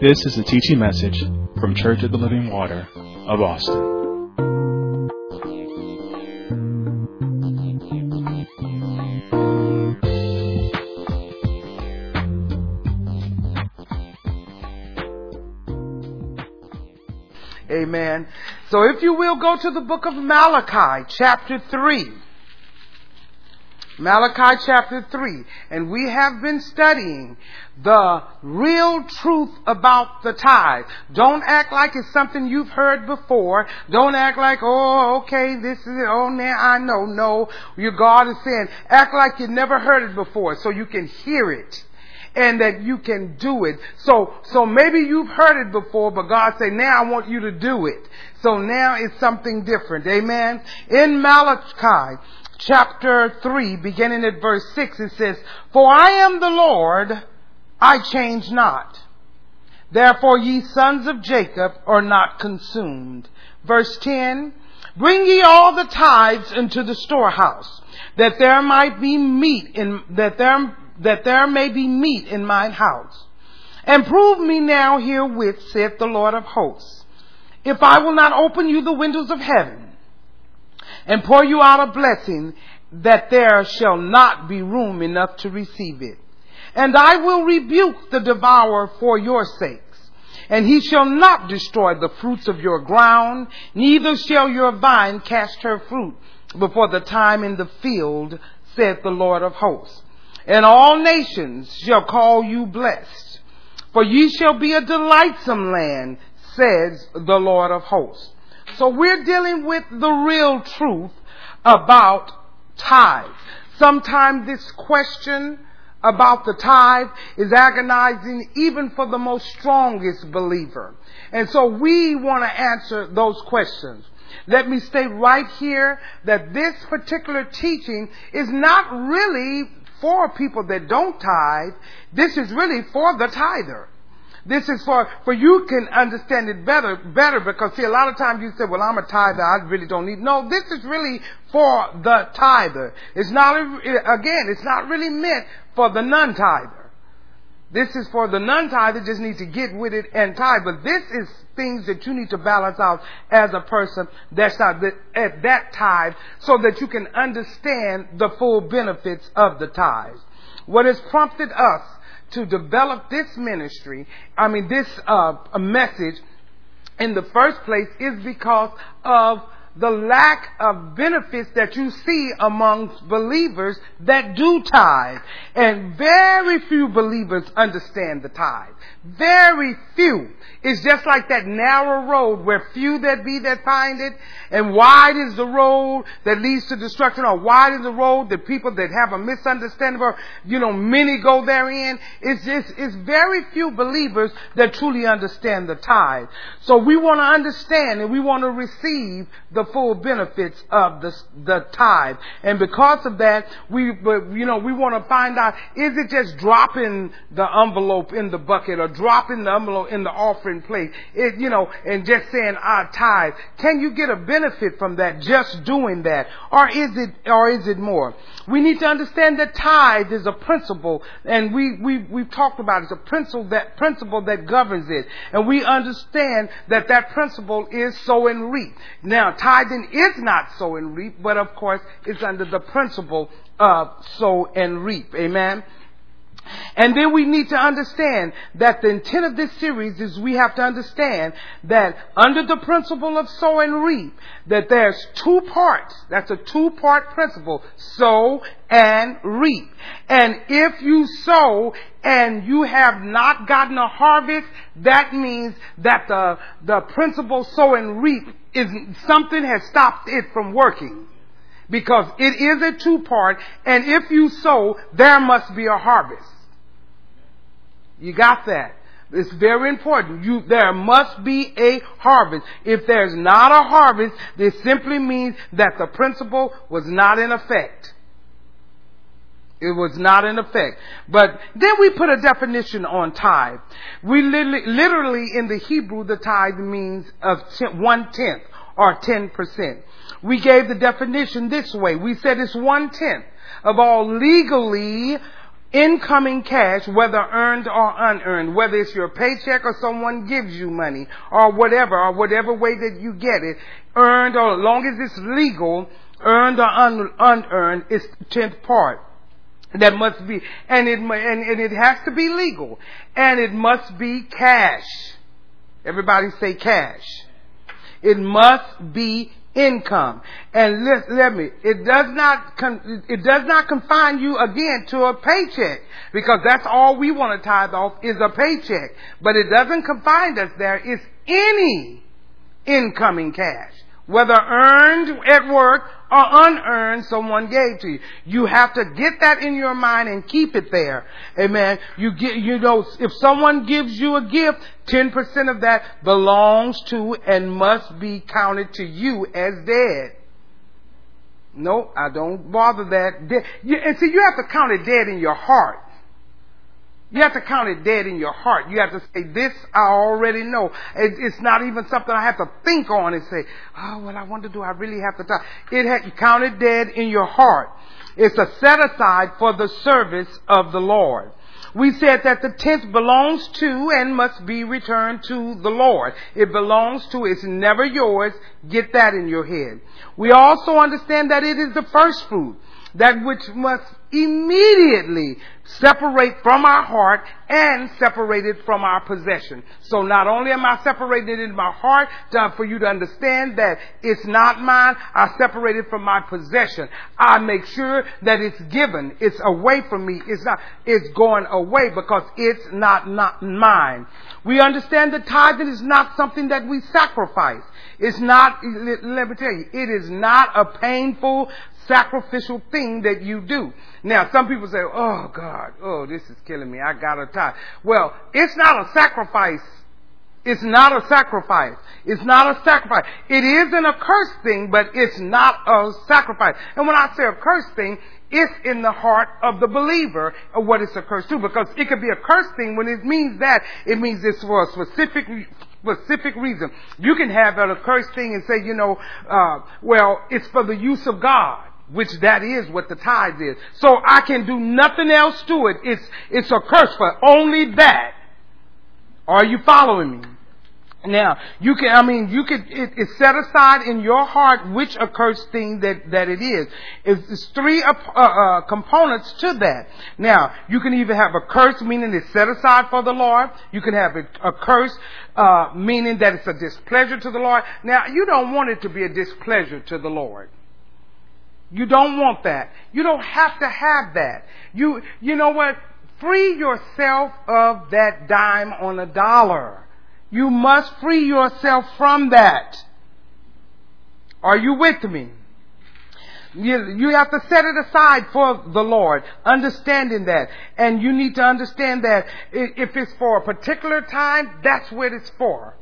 This is a teaching message from Church of the Living Water of Austin. Amen. So if you will go to the book of Malachi, chapter 3. Malachi chapter 3. And we have been studying the real truth about the tithe. Don't act like it's something you've heard before. Don't act like, oh, okay, this is it. Oh, man, I know. No, your God is saying, act like you never heard it before so you can hear it and that you can do it. So, so maybe you've heard it before, but God said, now I want you to do it. So now it's something different. Amen. In Malachi chapter 3, beginning at verse 6, it says, For I am the Lord, I change not. Therefore ye sons of Jacob are not consumed. Verse 10, Bring ye all the tithes into the storehouse, that there might be meat in, that there, that there may be meat in mine house. And prove me now herewith, saith the Lord of hosts, if I will not open you the windows of heaven, and pour you out a blessing that there shall not be room enough to receive it. And I will rebuke the devourer for your sakes. And he shall not destroy the fruits of your ground, neither shall your vine cast her fruit before the time in the field, saith the Lord of hosts. And all nations shall call you blessed, for ye shall be a delightsome land, says the Lord of hosts. So we're dealing with the real truth about tithe. Sometimes this question about the tithe is agonizing even for the most strongest believer. And so we want to answer those questions. Let me state right here that this particular teaching is not really for people that don't tithe. This is really for the tither. This is for, for you can understand it better, better because see, a lot of times you say, well, I'm a tither, I really don't need, no, this is really for the tither. It's not, again, it's not really meant for the non-tither. This is for the non-tither, just need to get with it and tithe. But this is things that you need to balance out as a person that's not at that tithe so that you can understand the full benefits of the tithe. What has prompted us to develop this ministry, I mean, this uh, message in the first place is because of the lack of benefits that you see amongst believers that do tithe. And very few believers understand the tithe. Very few. It's just like that narrow road where few that be that find it, and wide is the road that leads to destruction, or wide is the road that people that have a misunderstanding of, you know, many go therein. It's just, it's very few believers that truly understand the tithe. So we want to understand and we want to receive the full benefits of the, the tithe. And because of that, we, you know, we want to find out, is it just dropping the envelope in the bucket or dropping the envelope in the offering plate? It, you know, and just saying, I tithe. Can you get a benefit from that just doing that? Or is it, or is it more? We need to understand that tithe is a principle and we, we, we've talked about it. It's a principle that, principle that governs it. And we understand that that principle is sow and reap. Now, tithing is not sow and reap, but of course it's under the principle of sow and reap. Amen. And then we need to understand that the intent of this series is we have to understand that under the principle of sow and reap, that there's two parts. That's a two part principle. Sow and reap. And if you sow and you have not gotten a harvest, that means that the, the principle sow and reap is something has stopped it from working. Because it is a two part, and if you sow, there must be a harvest. You got that? It's very important. You, there must be a harvest. If there's not a harvest, this simply means that the principle was not in effect. It was not in effect. But then we put a definition on tithe. We literally, literally in the Hebrew, the tithe means of one tenth or ten percent. We gave the definition this way. We said it's one tenth of all legally incoming cash, whether earned or unearned, whether it's your paycheck or someone gives you money or whatever, or whatever way that you get it, earned or as long as it's legal, earned or un- unearned, it's tenth part. That must be, and it, and, and it has to be legal, and it must be cash. Everybody say cash. It must be income. And let, let me, it does not, con, it does not confine you again to a paycheck because that's all we want to tithe off is a paycheck. But it doesn't confine us there. It's any incoming cash whether earned at work or unearned, someone gave to you. You have to get that in your mind and keep it there. Amen. You get, you know, if someone gives you a gift, 10% of that belongs to and must be counted to you as dead. No, I don't bother that. And see, you have to count it dead in your heart. You have to count it dead in your heart. You have to say, this I already know. it's not even something I have to think on and say, oh, what I want to do, I really have to talk. It ha- you count it dead in your heart. It's a set aside for the service of the Lord. We said that the tenth belongs to and must be returned to the Lord. It belongs to, it's never yours. Get that in your head. We also understand that it is the first fruit that which must immediately separate from our heart and separated from our possession. So not only am I separated in my heart to, for you to understand that it's not mine, I separate it from my possession. I make sure that it's given. It's away from me. It's not, it's going away because it's not, not mine. We understand that tithing is not something that we sacrifice. It's not, let me tell you, it is not a painful, sacrificial thing that you do. Now, some people say, oh God, oh, this is killing me. I gotta tithe. Well, it's not a sacrifice. It's not a sacrifice. It's not a sacrifice. It is an accursed thing, but it's not a sacrifice. And when I say accursed thing, it's in the heart of the believer of what it's accursed to, because it could be a cursed thing when it means that, it means it's for a specific specific reason. You can have an accursed thing and say, you know, uh, well, it's for the use of God which that is what the tithe is. So I can do nothing else to it. It's, it's a curse for only that. Are you following me? Now, you can, I mean, you could, it, it's set aside in your heart which accursed thing that, that it is. It's, it's three uh, uh, components to that. Now, you can either have a curse, meaning it's set aside for the Lord. You can have a, a curse, uh, meaning that it's a displeasure to the Lord. Now, you don't want it to be a displeasure to the Lord. You don't want that. You don't have to have that. You, you know what? Free yourself of that dime on a dollar. You must free yourself from that. Are you with me? You, you have to set it aside for the Lord, understanding that. And you need to understand that if it's for a particular time, that's what it's for.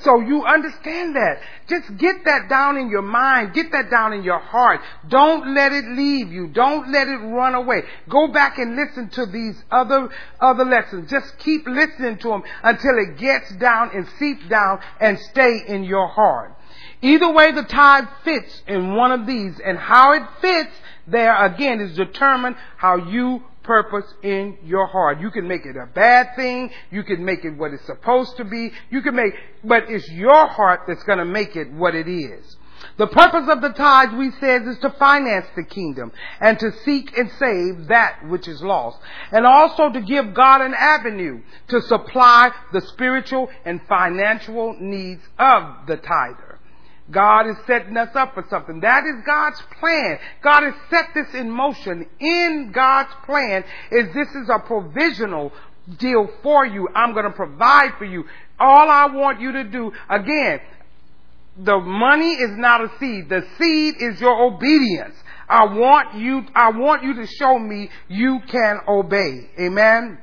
So you understand that. Just get that down in your mind. Get that down in your heart. Don't let it leave you. Don't let it run away. Go back and listen to these other, other lessons. Just keep listening to them until it gets down and seeps down and stay in your heart. Either way the tithe fits in one of these and how it fits there again is determined how you purpose in your heart. You can make it a bad thing. You can make it what it's supposed to be. You can make, but it's your heart that's going to make it what it is. The purpose of the tithe, we said, is to finance the kingdom and to seek and save that which is lost. And also to give God an avenue to supply the spiritual and financial needs of the tither. God is setting us up for something. That is God's plan. God has set this in motion. In God's plan is this is a provisional deal for you. I'm going to provide for you. All I want you to do, again, the money is not a seed. The seed is your obedience. I want you, I want you to show me you can obey. Amen.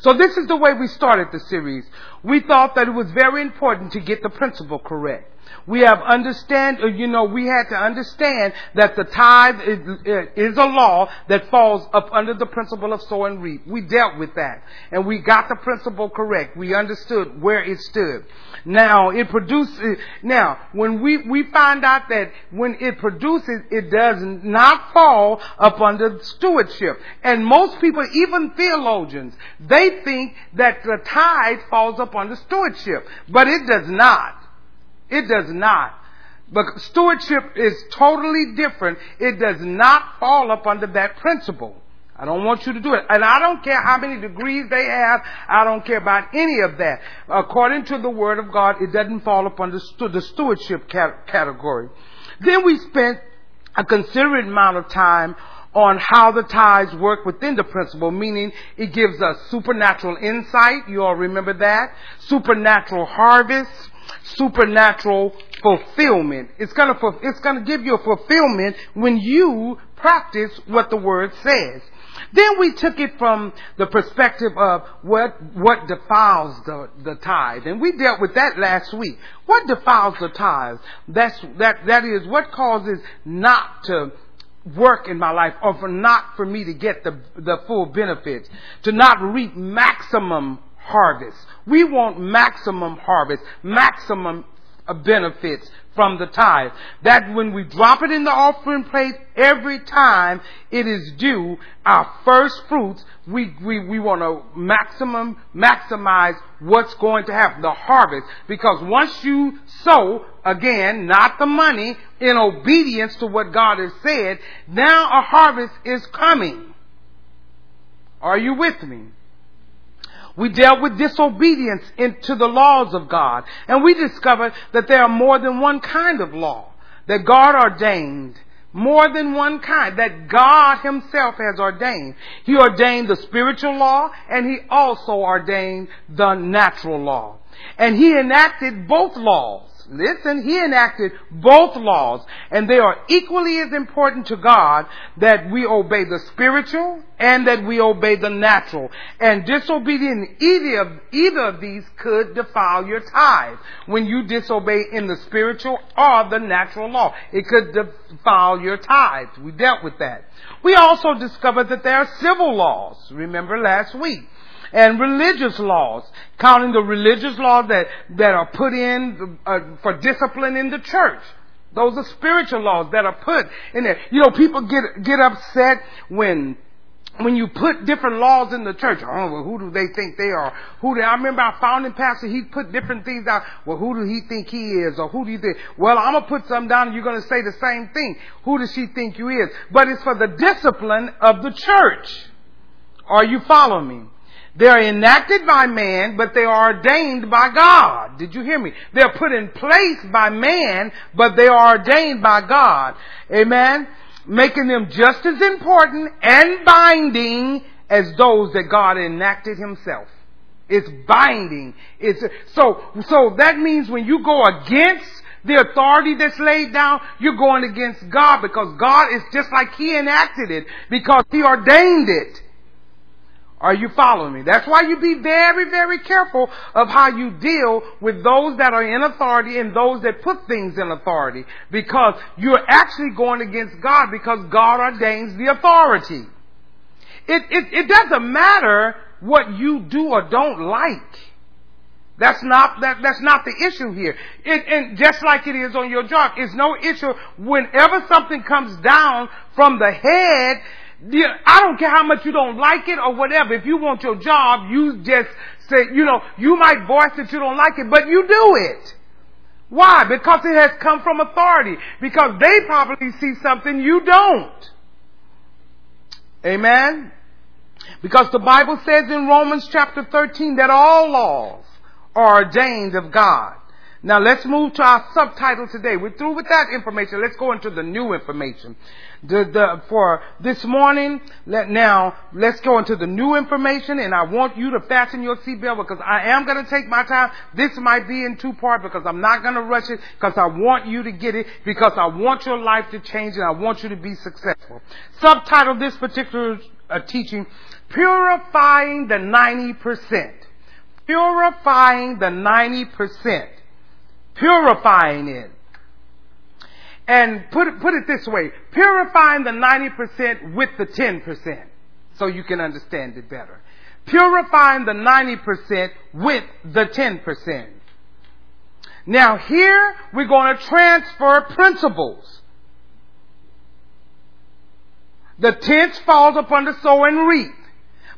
So this is the way we started the series. We thought that it was very important to get the principle correct. We have understand, uh, you know, we had to understand that the tithe is, uh, is a law that falls up under the principle of sow and reap. We dealt with that. And we got the principle correct. We understood where it stood. Now, it produces, now, when we, we find out that when it produces, it does not fall up under stewardship. And most people, even theologians, they think that the tithe falls up under stewardship. But it does not. It does not. But stewardship is totally different. It does not fall up under that principle. I don't want you to do it. And I don't care how many degrees they have. I don't care about any of that. According to the Word of God, it doesn't fall up under the stewardship category. Then we spent a considerable amount of time on how the tithes work within the principle, meaning it gives us supernatural insight. You all remember that? Supernatural harvest supernatural fulfillment. It's gonna, it's gonna give you a fulfillment when you practice what the word says. Then we took it from the perspective of what, what defiles the, the tithe. And we dealt with that last week. What defiles the tithe? That's, that, that is what causes not to work in my life or for not for me to get the, the full benefits, to not reap maximum harvest. We want maximum harvest, maximum uh, benefits from the tithe. That when we drop it in the offering plate every time it is due, our first fruits, we, we, we want to maximum, maximize what's going to happen, the harvest. Because once you sow, again, not the money, in obedience to what God has said, now a harvest is coming. Are you with me? We dealt with disobedience into the laws of God. And we discovered that there are more than one kind of law that God ordained. More than one kind that God himself has ordained. He ordained the spiritual law and he also ordained the natural law. And he enacted both laws Listen, he enacted both laws, and they are equally as important to God that we obey the spiritual and that we obey the natural. And disobedience either of, either of these could defile your tithe when you disobey in the spiritual or the natural law. It could defile your tithe. We dealt with that. We also discovered that there are civil laws. Remember last week and religious laws, counting the religious laws that, that are put in uh, for discipline in the church. Those are spiritual laws that are put in there. You know, people get, get upset when when you put different laws in the church, oh, well, who do they think they are? Who do, I remember our founding pastor, he put different things out. Well, who do he think he is? Or who do you think? Well, I'm going to put some down and you're going to say the same thing. Who does she think you is? But it's for the discipline of the church. Are you following me? They're enacted by man, but they are ordained by God. Did you hear me? They're put in place by man, but they are ordained by God. Amen? Making them just as important and binding as those that God enacted himself. It's binding. It's, so, so that means when you go against the authority that's laid down, you're going against God because God is just like He enacted it because He ordained it. Are you following me? That's why you be very, very careful of how you deal with those that are in authority and those that put things in authority. Because you're actually going against God because God ordains the authority. It, it, it doesn't matter what you do or don't like. That's not that, that's not the issue here. It, and just like it is on your job, it's no issue whenever something comes down from the head I don't care how much you don't like it or whatever. If you want your job, you just say, you know, you might voice that you don't like it, but you do it. Why? Because it has come from authority. Because they probably see something you don't. Amen? Because the Bible says in Romans chapter 13 that all laws are ordained of God. Now let's move to our subtitle today. We're through with that information. Let's go into the new information. The, the, for this morning, let, now, let's go into the new information and I want you to fasten your seatbelt because I am going to take my time. This might be in two parts because I'm not going to rush it because I want you to get it because I want your life to change and I want you to be successful. Subtitle this particular a teaching, purifying the 90%. Purifying the 90%. Purifying it. And put it, put it this way, purifying the 90% with the 10%, so you can understand it better. Purifying the 90% with the 10%. Now here, we're going to transfer principles. The tenth falls upon the sow and reap.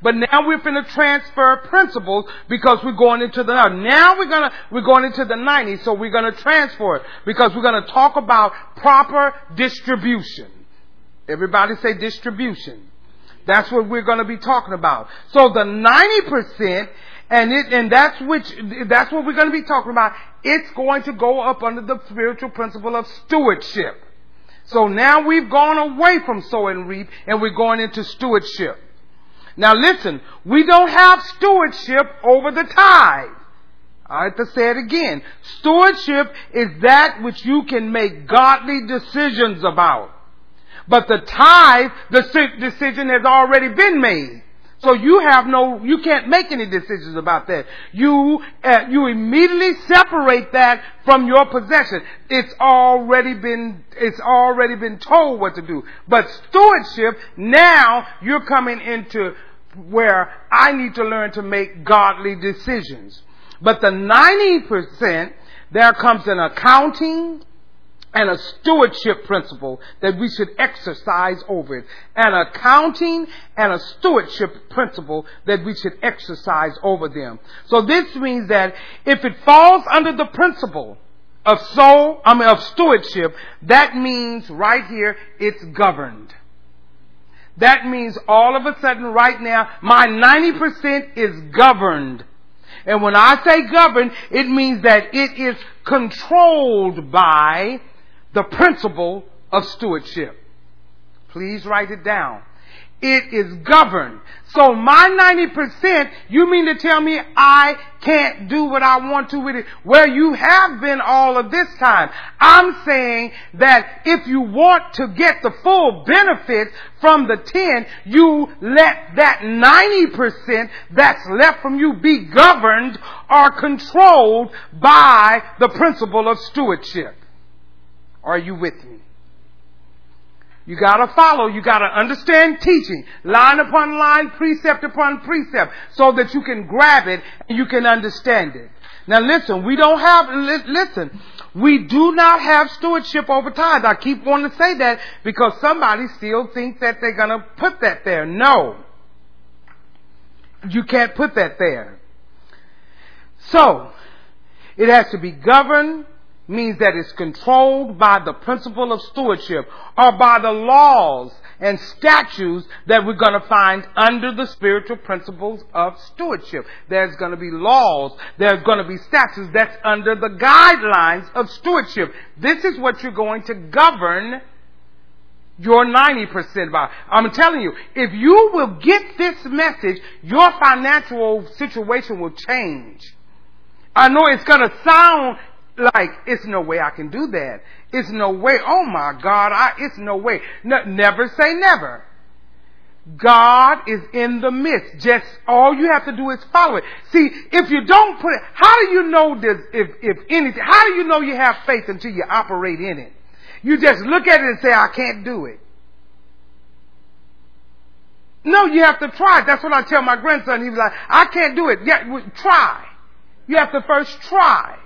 But now we're going to transfer principles because we're going into the now we're gonna we're going into the 90s, so we're going to transfer it because we're going to talk about proper distribution. Everybody say distribution. That's what we're going to be talking about. So the 90% and it and that's which that's what we're going to be talking about. It's going to go up under the spiritual principle of stewardship. So now we've gone away from sow and reap and we're going into stewardship. Now listen, we don't have stewardship over the tithe. I have to say it again. Stewardship is that which you can make godly decisions about. But the tithe, the decision has already been made. So you have no, you can't make any decisions about that. You, uh, you immediately separate that from your possession. It's already been, it's already been told what to do. But stewardship, now you're coming into where I need to learn to make godly decisions. But the 90%, there comes an accounting, and a stewardship principle that we should exercise over it. An accounting and a stewardship principle that we should exercise over them. So this means that if it falls under the principle of soul, I mean of stewardship, that means right here it's governed. That means all of a sudden right now my 90% is governed. And when I say governed, it means that it is controlled by the principle of stewardship. Please write it down. It is governed. So my 90%, you mean to tell me I can't do what I want to with it where you have been all of this time. I'm saying that if you want to get the full benefit from the 10, you let that 90% that's left from you be governed or controlled by the principle of stewardship. Are you with me? You gotta follow, you gotta understand teaching, line upon line, precept upon precept, so that you can grab it and you can understand it. Now listen, we don't have, listen, we do not have stewardship over tithes. I keep wanting to say that because somebody still thinks that they're gonna put that there. No. You can't put that there. So, it has to be governed means that it's controlled by the principle of stewardship or by the laws and statutes that we're going to find under the spiritual principles of stewardship. There's going to be laws, there's going to be statutes that's under the guidelines of stewardship. This is what you're going to govern your 90% by. I'm telling you, if you will get this message, your financial situation will change. I know it's going to sound like it's no way I can do that. It's no way. Oh my God, I, it's no way. No, never say never. God is in the midst. Just all you have to do is follow it. See, if you don't put it, how do you know this? If if anything, how do you know you have faith until you operate in it? You just look at it and say, "I can't do it." No, you have to try. That's what I tell my grandson. He was like, "I can't do it." Yeah, try. You have to first try.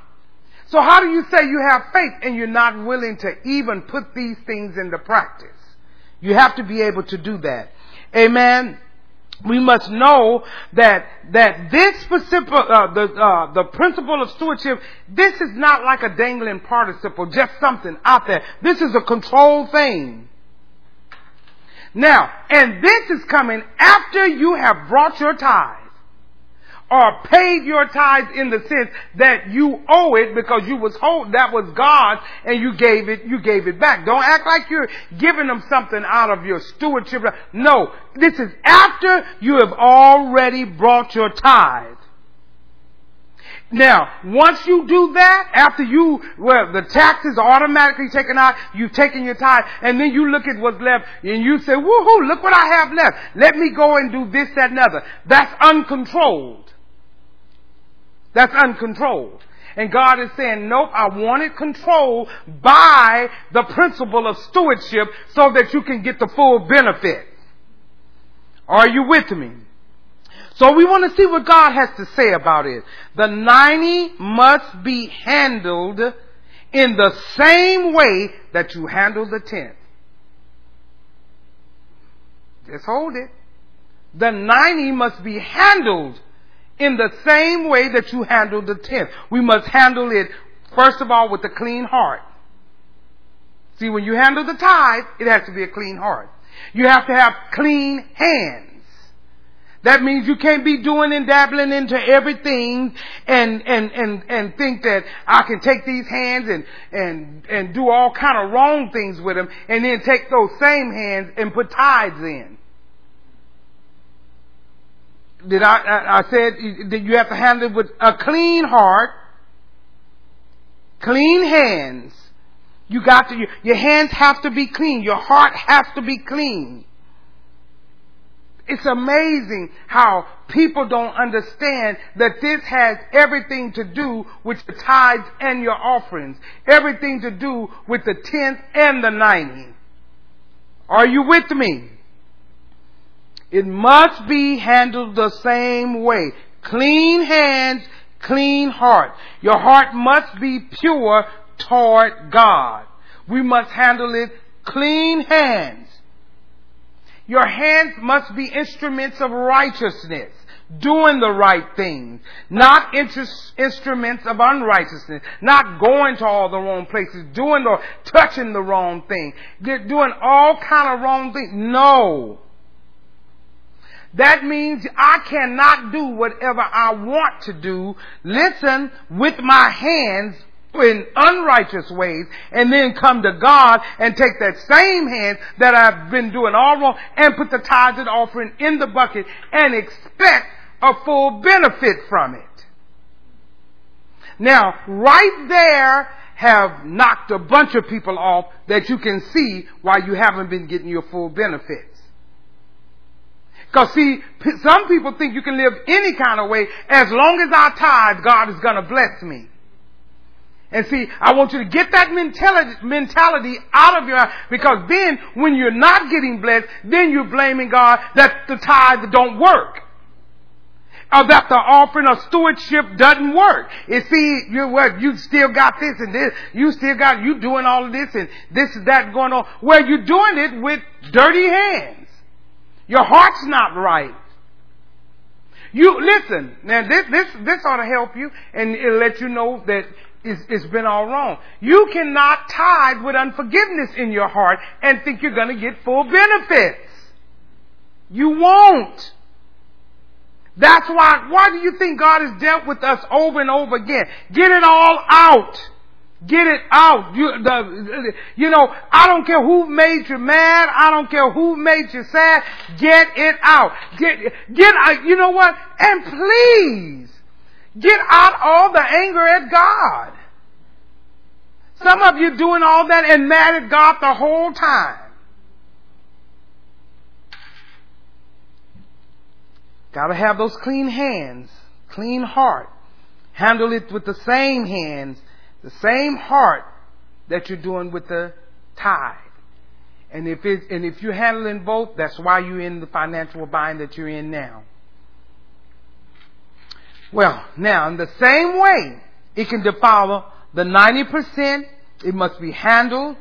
So how do you say you have faith and you're not willing to even put these things into practice? You have to be able to do that. Amen. We must know that that this specific uh, the uh, the principle of stewardship. This is not like a dangling participle, just something out there. This is a controlled thing. Now, and this is coming after you have brought your tithe or paid your tithes in the sense that you owe it because you was hold, that was God's and you gave it, you gave it back. Don't act like you're giving them something out of your stewardship. No, this is after you have already brought your tithe. Now, once you do that, after you, well, the taxes are automatically taken out, you've taken your tithe, and then you look at what's left, and you say, woohoo, look what I have left. Let me go and do this, that, and other. That's uncontrolled. That's uncontrolled. And God is saying, nope, I want it controlled by the principle of stewardship so that you can get the full benefit. Are you with me? So we want to see what God has to say about it. The 90 must be handled in the same way that you handle the tenth. Just hold it. The 90 must be handled in the same way that you handle the tenth. We must handle it, first of all, with a clean heart. See, when you handle the tithe, it has to be a clean heart. You have to have clean hands. That means you can't be doing and dabbling into everything and, and, and, and think that I can take these hands and, and, and do all kind of wrong things with them and then take those same hands and put tithes in. Did I, I, said that you have to handle it with a clean heart, clean hands. You got to, your hands have to be clean. Your heart has to be clean. It's amazing how people don't understand that this has everything to do with the tithes and your offerings. Everything to do with the tenth and the ninety. Are you with me? It must be handled the same way. Clean hands, clean heart. Your heart must be pure toward God. We must handle it clean hands. Your hands must be instruments of righteousness, doing the right thing, not instruments of unrighteousness, not going to all the wrong places, doing or touching the wrong thing, doing all kind of wrong things. No. That means I cannot do whatever I want to do, listen, with my hands in unrighteous ways and then come to God and take that same hand that I've been doing all wrong and put the tithes and offering in the bucket and expect a full benefit from it. Now, right there have knocked a bunch of people off that you can see why you haven't been getting your full benefits. Cause see, some people think you can live any kind of way as long as I tithe, God is gonna bless me. And see, I want you to get that mentality, mentality out of your, because then when you're not getting blessed, then you're blaming God that the tithe don't work. Or that the offering of stewardship doesn't work. You see, you what, you still got this and this, you still got, you doing all of this and this and that going on. Well, you're doing it with dirty hands. Your heart's not right. You, listen, now this, this, this ought to help you and it'll let you know that it's, it's been all wrong. You cannot tithe with unforgiveness in your heart and think you're going to get full benefits. You won't. That's why, why do you think God has dealt with us over and over again? Get it all out. Get it out. You, the, you know, I don't care who made you mad. I don't care who made you sad. Get it out. Get, get, uh, you know what? And please, Get out all the anger at God. Some of you doing all that and mad at God the whole time. Gotta have those clean hands, clean heart. Handle it with the same hands, the same heart that you're doing with the tithe. And if it's, and if you're handling both, that's why you're in the financial bind that you're in now. Well, now in the same way, it can defile the 90%. It must be handled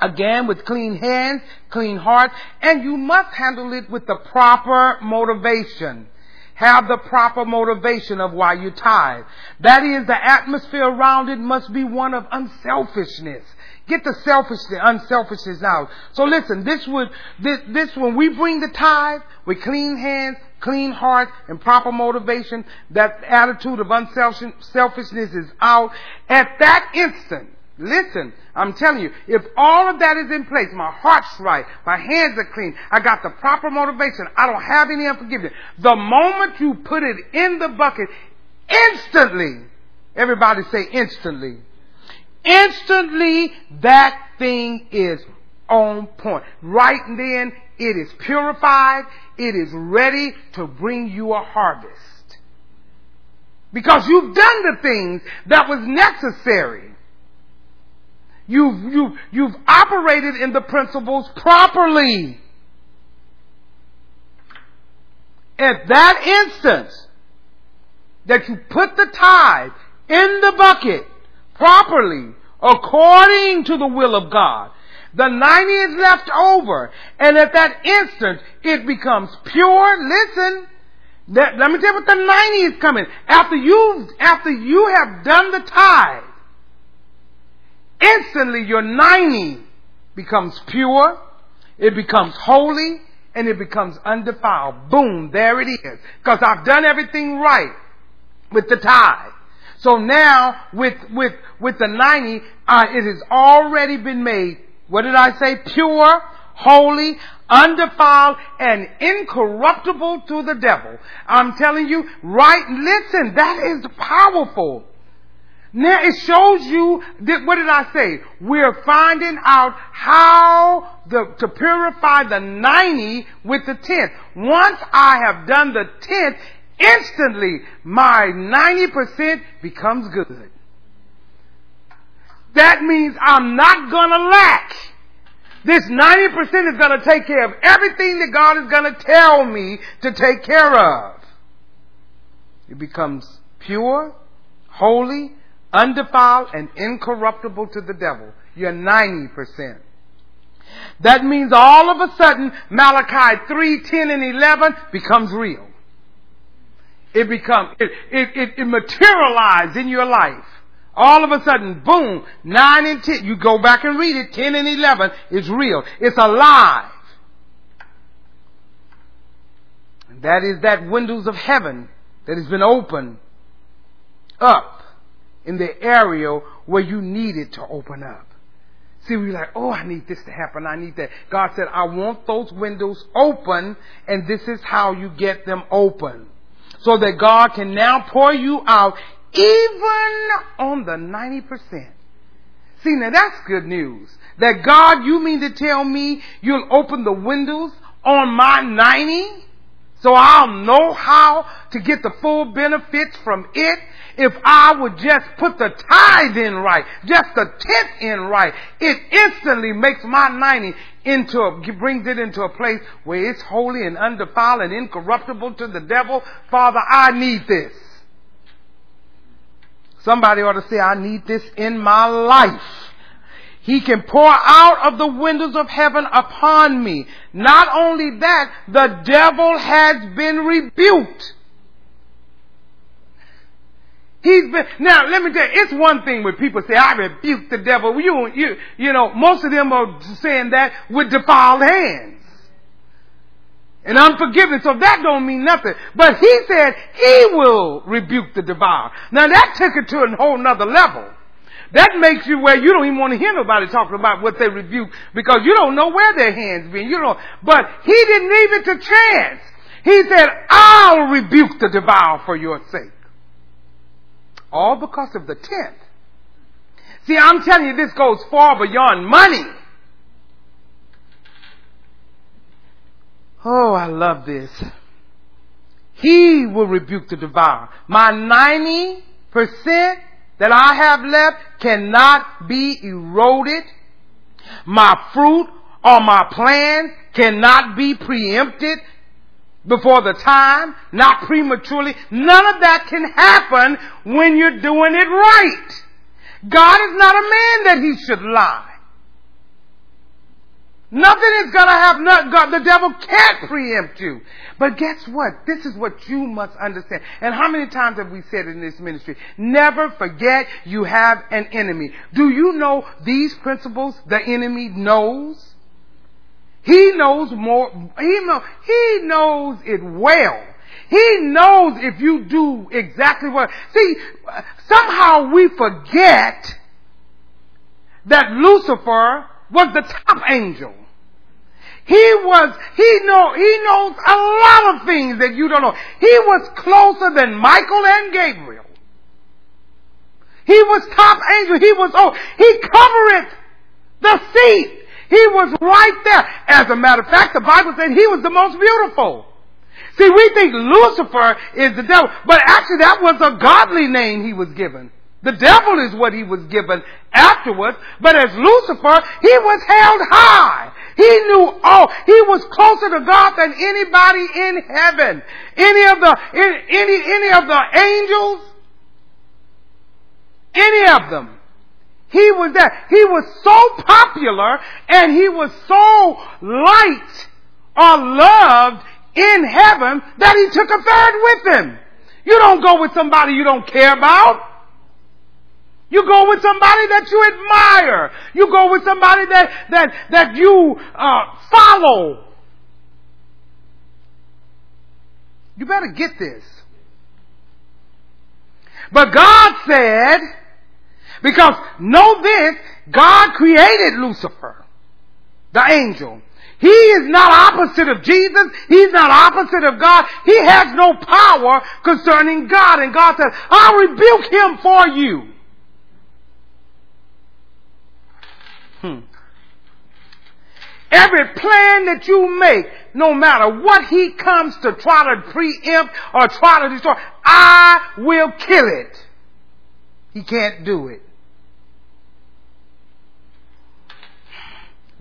again with clean hands, clean heart, and you must handle it with the proper motivation. Have the proper motivation of why you tithe. That is, the atmosphere around it must be one of unselfishness. Get the selfishness, unselfishness out. So listen, this would, this, this, when we bring the tithe with clean hands, clean heart, and proper motivation, that attitude of unselfishness is out. At that instant, listen, I'm telling you, if all of that is in place, my heart's right, my hands are clean, I got the proper motivation, I don't have any unforgiveness, the moment you put it in the bucket, instantly Everybody say instantly. Instantly, that thing is on point. Right then, it is purified. It is ready to bring you a harvest. Because you've done the things that was necessary. You've, you've, you've operated in the principles properly. At that instance that you put the tithe in the bucket properly, according to the will of God, the 90 is left over, and at that instant it becomes pure. Listen, that, let me tell you what the 90 is coming. After you, after you have done the tithe, instantly your 90 becomes pure, it becomes holy, and it becomes undefiled. Boom, there it is. Because I've done everything right with the tithe. So now, with, with, with the 90, uh, it has already been made, what did I say? Pure, holy, undefiled, and incorruptible to the devil. I'm telling you, right, listen, that is powerful. Now it shows you, that, what did I say? We're finding out how the, to purify the 90 with the 10th. Once I have done the 10th, instantly my 90% becomes good. That means I'm not gonna lack. This 90% is gonna take care of everything that God is gonna tell me to take care of. It becomes pure, holy, undefiled, and incorruptible to the devil. You're 90%. That means all of a sudden Malachi 3, 10, and 11 becomes real. It becomes, it, it, it, it materialized in your life. All of a sudden, boom, 9 and 10, you go back and read it, 10 and 11 is real. It's alive. That is that windows of heaven that has been opened up in the area where you need it to open up. See, we're like, oh, I need this to happen. I need that. God said, I want those windows open, and this is how you get them open. So that God can now pour you out even on the 90%. See, now that's good news. That God, you mean to tell me you'll open the windows on my 90? So I'll know how to get the full benefits from it if I would just put the tithe in right, just the tenth in right. It instantly makes my 90 into a, brings it into a place where it's holy and undefiled and incorruptible to the devil. Father, I need this. Somebody ought to say, I need this in my life. He can pour out of the windows of heaven upon me. Not only that, the devil has been rebuked. He's been, now let me tell you, it's one thing when people say, I rebuke the devil. You, you, you know, most of them are saying that with defiled hands. And unforgiveness, so that don't mean nothing. But he said he will rebuke the devourer. Now that took it to a whole nother level. That makes you where you don't even want to hear nobody talking about what they rebuke because you don't know where their hands been. You don't. But he didn't leave it to chance. He said, I'll rebuke the devourer for your sake. All because of the tenth. See, I'm telling you, this goes far beyond money. Oh, I love this. He will rebuke the devourer. My 90% that I have left cannot be eroded. My fruit or my plan cannot be preempted before the time, not prematurely. None of that can happen when you're doing it right. God is not a man that he should lie. Nothing is gonna have, God, the devil can't preempt you. But guess what? This is what you must understand. And how many times have we said in this ministry? Never forget you have an enemy. Do you know these principles the enemy knows? He knows more, he, know, he knows it well. He knows if you do exactly what, see, somehow we forget that Lucifer was the top angel. He was, he know, he knows a lot of things that you don't know. He was closer than Michael and Gabriel. He was top angel. He was, oh, he covereth the seat. He was right there. As a matter of fact, the Bible said he was the most beautiful. See, we think Lucifer is the devil, but actually that was a godly name he was given. The devil is what he was given afterwards, but as Lucifer, he was held high. He knew all. He was closer to God than anybody in heaven. Any of the, any, any of the angels, any of them. He was there. He was so popular and he was so liked or loved in heaven that he took a third with him. You don't go with somebody you don't care about. You go with somebody that you admire. You go with somebody that, that, that you uh, follow. You better get this. But God said, because know this, God created Lucifer, the angel. He is not opposite of Jesus. He's not opposite of God. He has no power concerning God. And God says, I'll rebuke him for you. Hmm. Every plan that you make, no matter what he comes to try to preempt or try to destroy, I will kill it. He can't do it.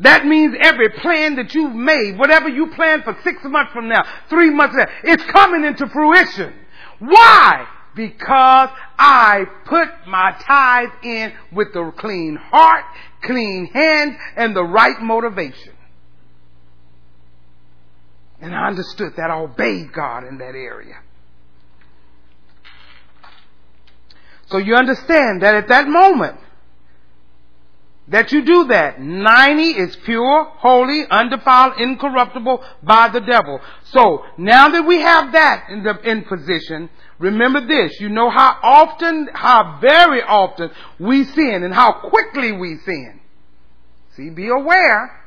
That means every plan that you've made, whatever you plan for six months from now, three months now, it's coming into fruition. Why? Because I put my tithe in with the clean heart, clean hands, and the right motivation. And I understood that. I obeyed God in that area. So you understand that at that moment, that you do that. 90 is pure, holy, undefiled, incorruptible by the devil. So now that we have that in the in position, remember this. You know how often, how very often we sin and how quickly we sin. See, be aware.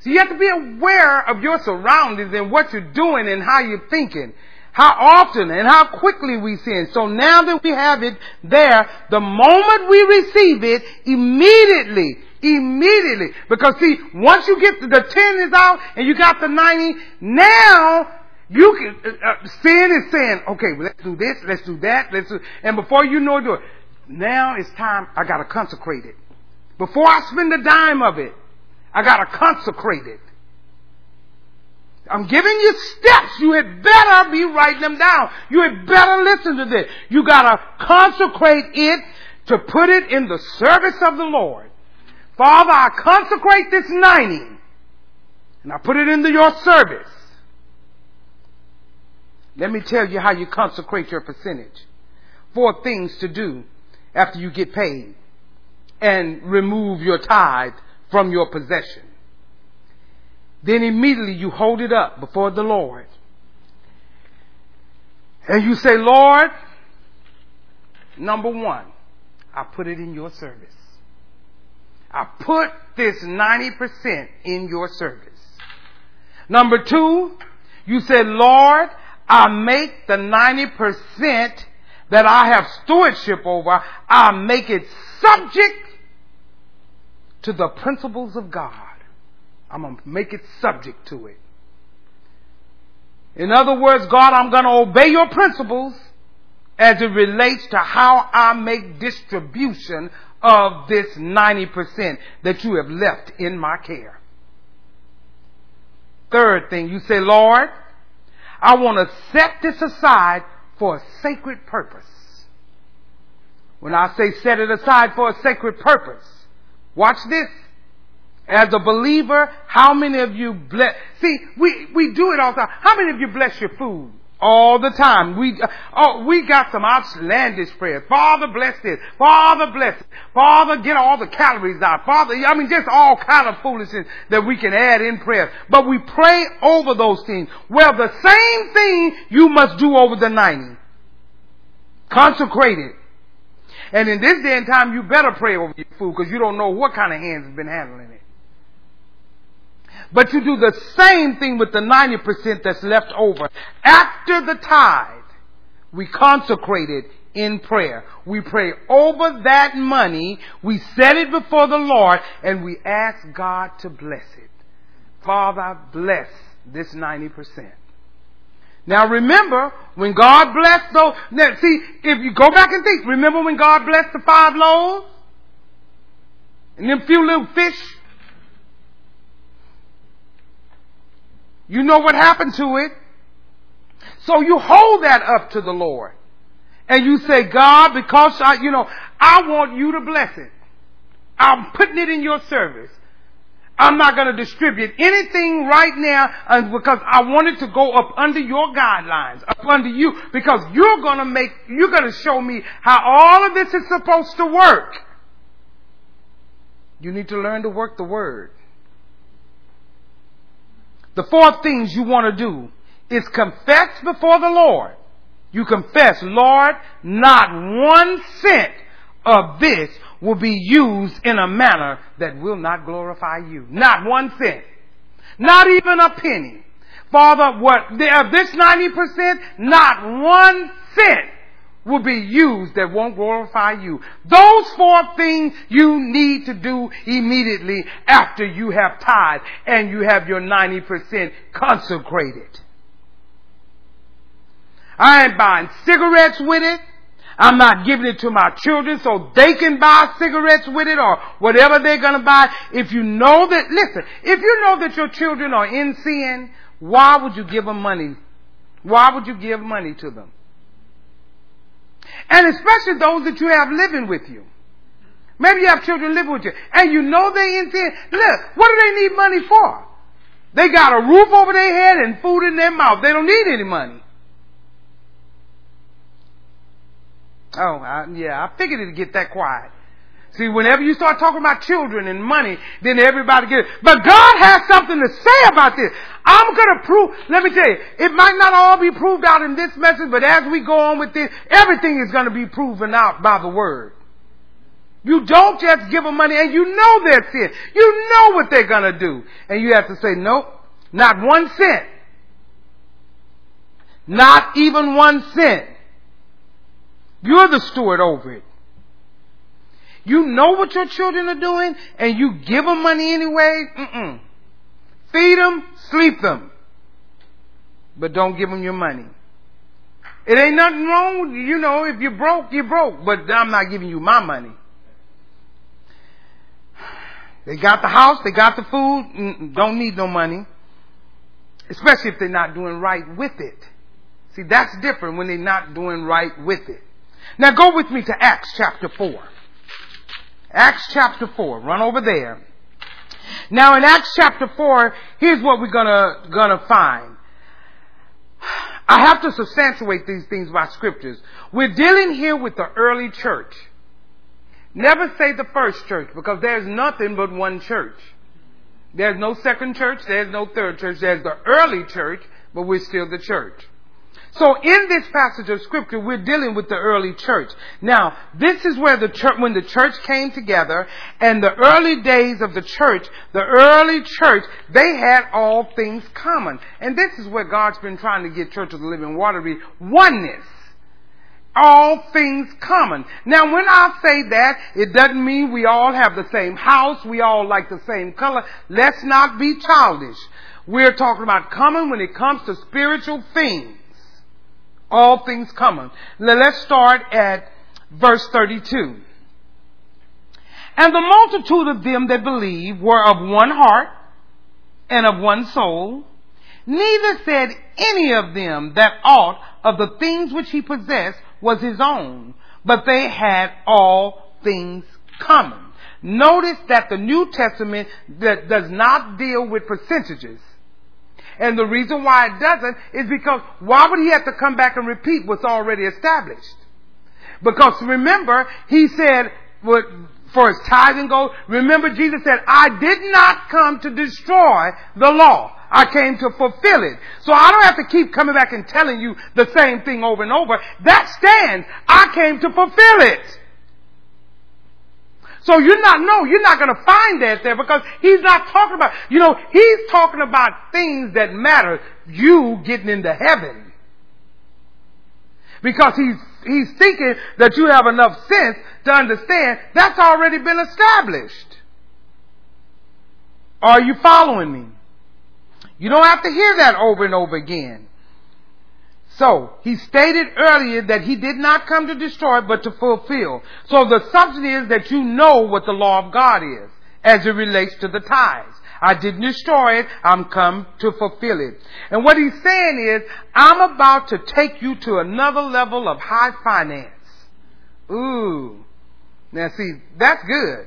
So you have to be aware of your surroundings and what you're doing and how you're thinking how often and how quickly we sin. So now that we have it there, the moment we receive it, immediately, immediately, because see, once you get the, the 10 is out and you got the 90, now you can, uh, uh, sin is saying, okay, well, let's do this, let's do that, let's do, and before you know it, now it's time, I gotta consecrate it. Before I spend a dime of it, I gotta consecrate it. I'm giving you steps. You had better be writing them down. You had better listen to this. You gotta consecrate it to put it in the service of the Lord. Father, I consecrate this 90 and I put it into your service. Let me tell you how you consecrate your percentage. Four things to do after you get paid and remove your tithe from your possession. Then immediately you hold it up before the Lord. And you say, Lord, number one, I put it in your service. I put this 90% in your service. Number two, you said, Lord, I make the 90% that I have stewardship over, I make it subject to the principles of God. I'm going to make it subject to it. In other words, God, I'm going to obey your principles as it relates to how I make distribution of this 90% that you have left in my care. Third thing, you say, Lord, I want to set this aside for a sacred purpose. When I say set it aside for a sacred purpose, watch this. As a believer, how many of you bless? See, we, we do it all the time. How many of you bless your food? All the time. We, uh, oh, we got some outlandish prayers. Father bless this. Father bless it. Father get all the calories out. Father, I mean just all kind of foolishness that we can add in prayer. But we pray over those things. Well, the same thing you must do over the 90. Consecrate it. And in this day and time, you better pray over your food because you don't know what kind of hands have been handling it. But you do the same thing with the 90% that's left over. After the tithe, we consecrate it in prayer. We pray over that money, we set it before the Lord, and we ask God to bless it. Father, bless this 90%. Now remember, when God blessed those, now see, if you go back and think, remember when God blessed the five loaves? And them few little fish? You know what happened to it. So you hold that up to the Lord. And you say, God, because I, you know, I want you to bless it. I'm putting it in your service. I'm not going to distribute anything right now because I want it to go up under your guidelines, up under you, because you're going to make, you're going to show me how all of this is supposed to work. You need to learn to work the word. The four things you want to do is confess before the Lord. You confess, Lord, not one cent of this will be used in a manner that will not glorify you. Not one cent. Not even a penny. Father, what, of this 90%, not one cent will be used that won't glorify you. Those four things you need to do immediately after you have tithe and you have your 90% consecrated. I ain't buying cigarettes with it. I'm not giving it to my children so they can buy cigarettes with it or whatever they're to buy. If you know that, listen, if you know that your children are in sin, why would you give them money? Why would you give money to them? And especially those that you have living with you. Maybe you have children living with you and you know they in sin. Look, what do they need money for? They got a roof over their head and food in their mouth. They don't need any money. Oh, I, yeah, I figured it'd get that quiet. See, whenever you start talking about children and money, then everybody gets it. But God has something to say about this. I'm gonna prove, let me tell you, it might not all be proved out in this message, but as we go on with this, everything is gonna be proven out by the Word. You don't just give them money and you know their sin. You know what they're gonna do. And you have to say, nope, not one cent. Not even one cent. You're the steward over it. You know what your children are doing and you give them money anyway? Mm-mm. Feed them, sleep them. But don't give them your money. It ain't nothing wrong. You know, if you're broke, you're broke. But I'm not giving you my money. They got the house, they got the food, don't need no money. Especially if they're not doing right with it. See, that's different when they're not doing right with it. Now go with me to Acts chapter 4. Acts chapter 4. Run over there. Now in Acts chapter 4, here's what we're gonna, gonna find. I have to substantiate these things by scriptures. We're dealing here with the early church. Never say the first church because there's nothing but one church. There's no second church, there's no third church, there's the early church, but we're still the church. So in this passage of scripture, we're dealing with the early church. Now, this is where the church, when the church came together and the early days of the church, the early church, they had all things common. And this is where God's been trying to get Church of the Living Water be oneness. All things common. Now when I say that, it doesn't mean we all have the same house, we all like the same color. Let's not be childish. We're talking about common when it comes to spiritual things all things common. Let's start at verse 32. And the multitude of them that believed were of one heart and of one soul. Neither said any of them that aught of the things which he possessed was his own, but they had all things common. Notice that the New Testament that does not deal with percentages. And the reason why it doesn't is because why would he have to come back and repeat what's already established? Because remember, he said, for his tithing goes, remember Jesus said, I did not come to destroy the law. I came to fulfill it. So I don't have to keep coming back and telling you the same thing over and over. That stands. I came to fulfill it. So you're not, no, you're not going to find that there because he's not talking about, you know, he's talking about things that matter. You getting into heaven. Because he's he's thinking that you have enough sense to understand that's already been established. Are you following me? You don't have to hear that over and over again. So, he stated earlier that he did not come to destroy, but to fulfill. So the substance is that you know what the law of God is, as it relates to the tithes. I didn't destroy it, I'm come to fulfill it. And what he's saying is, I'm about to take you to another level of high finance. Ooh. Now see, that's good.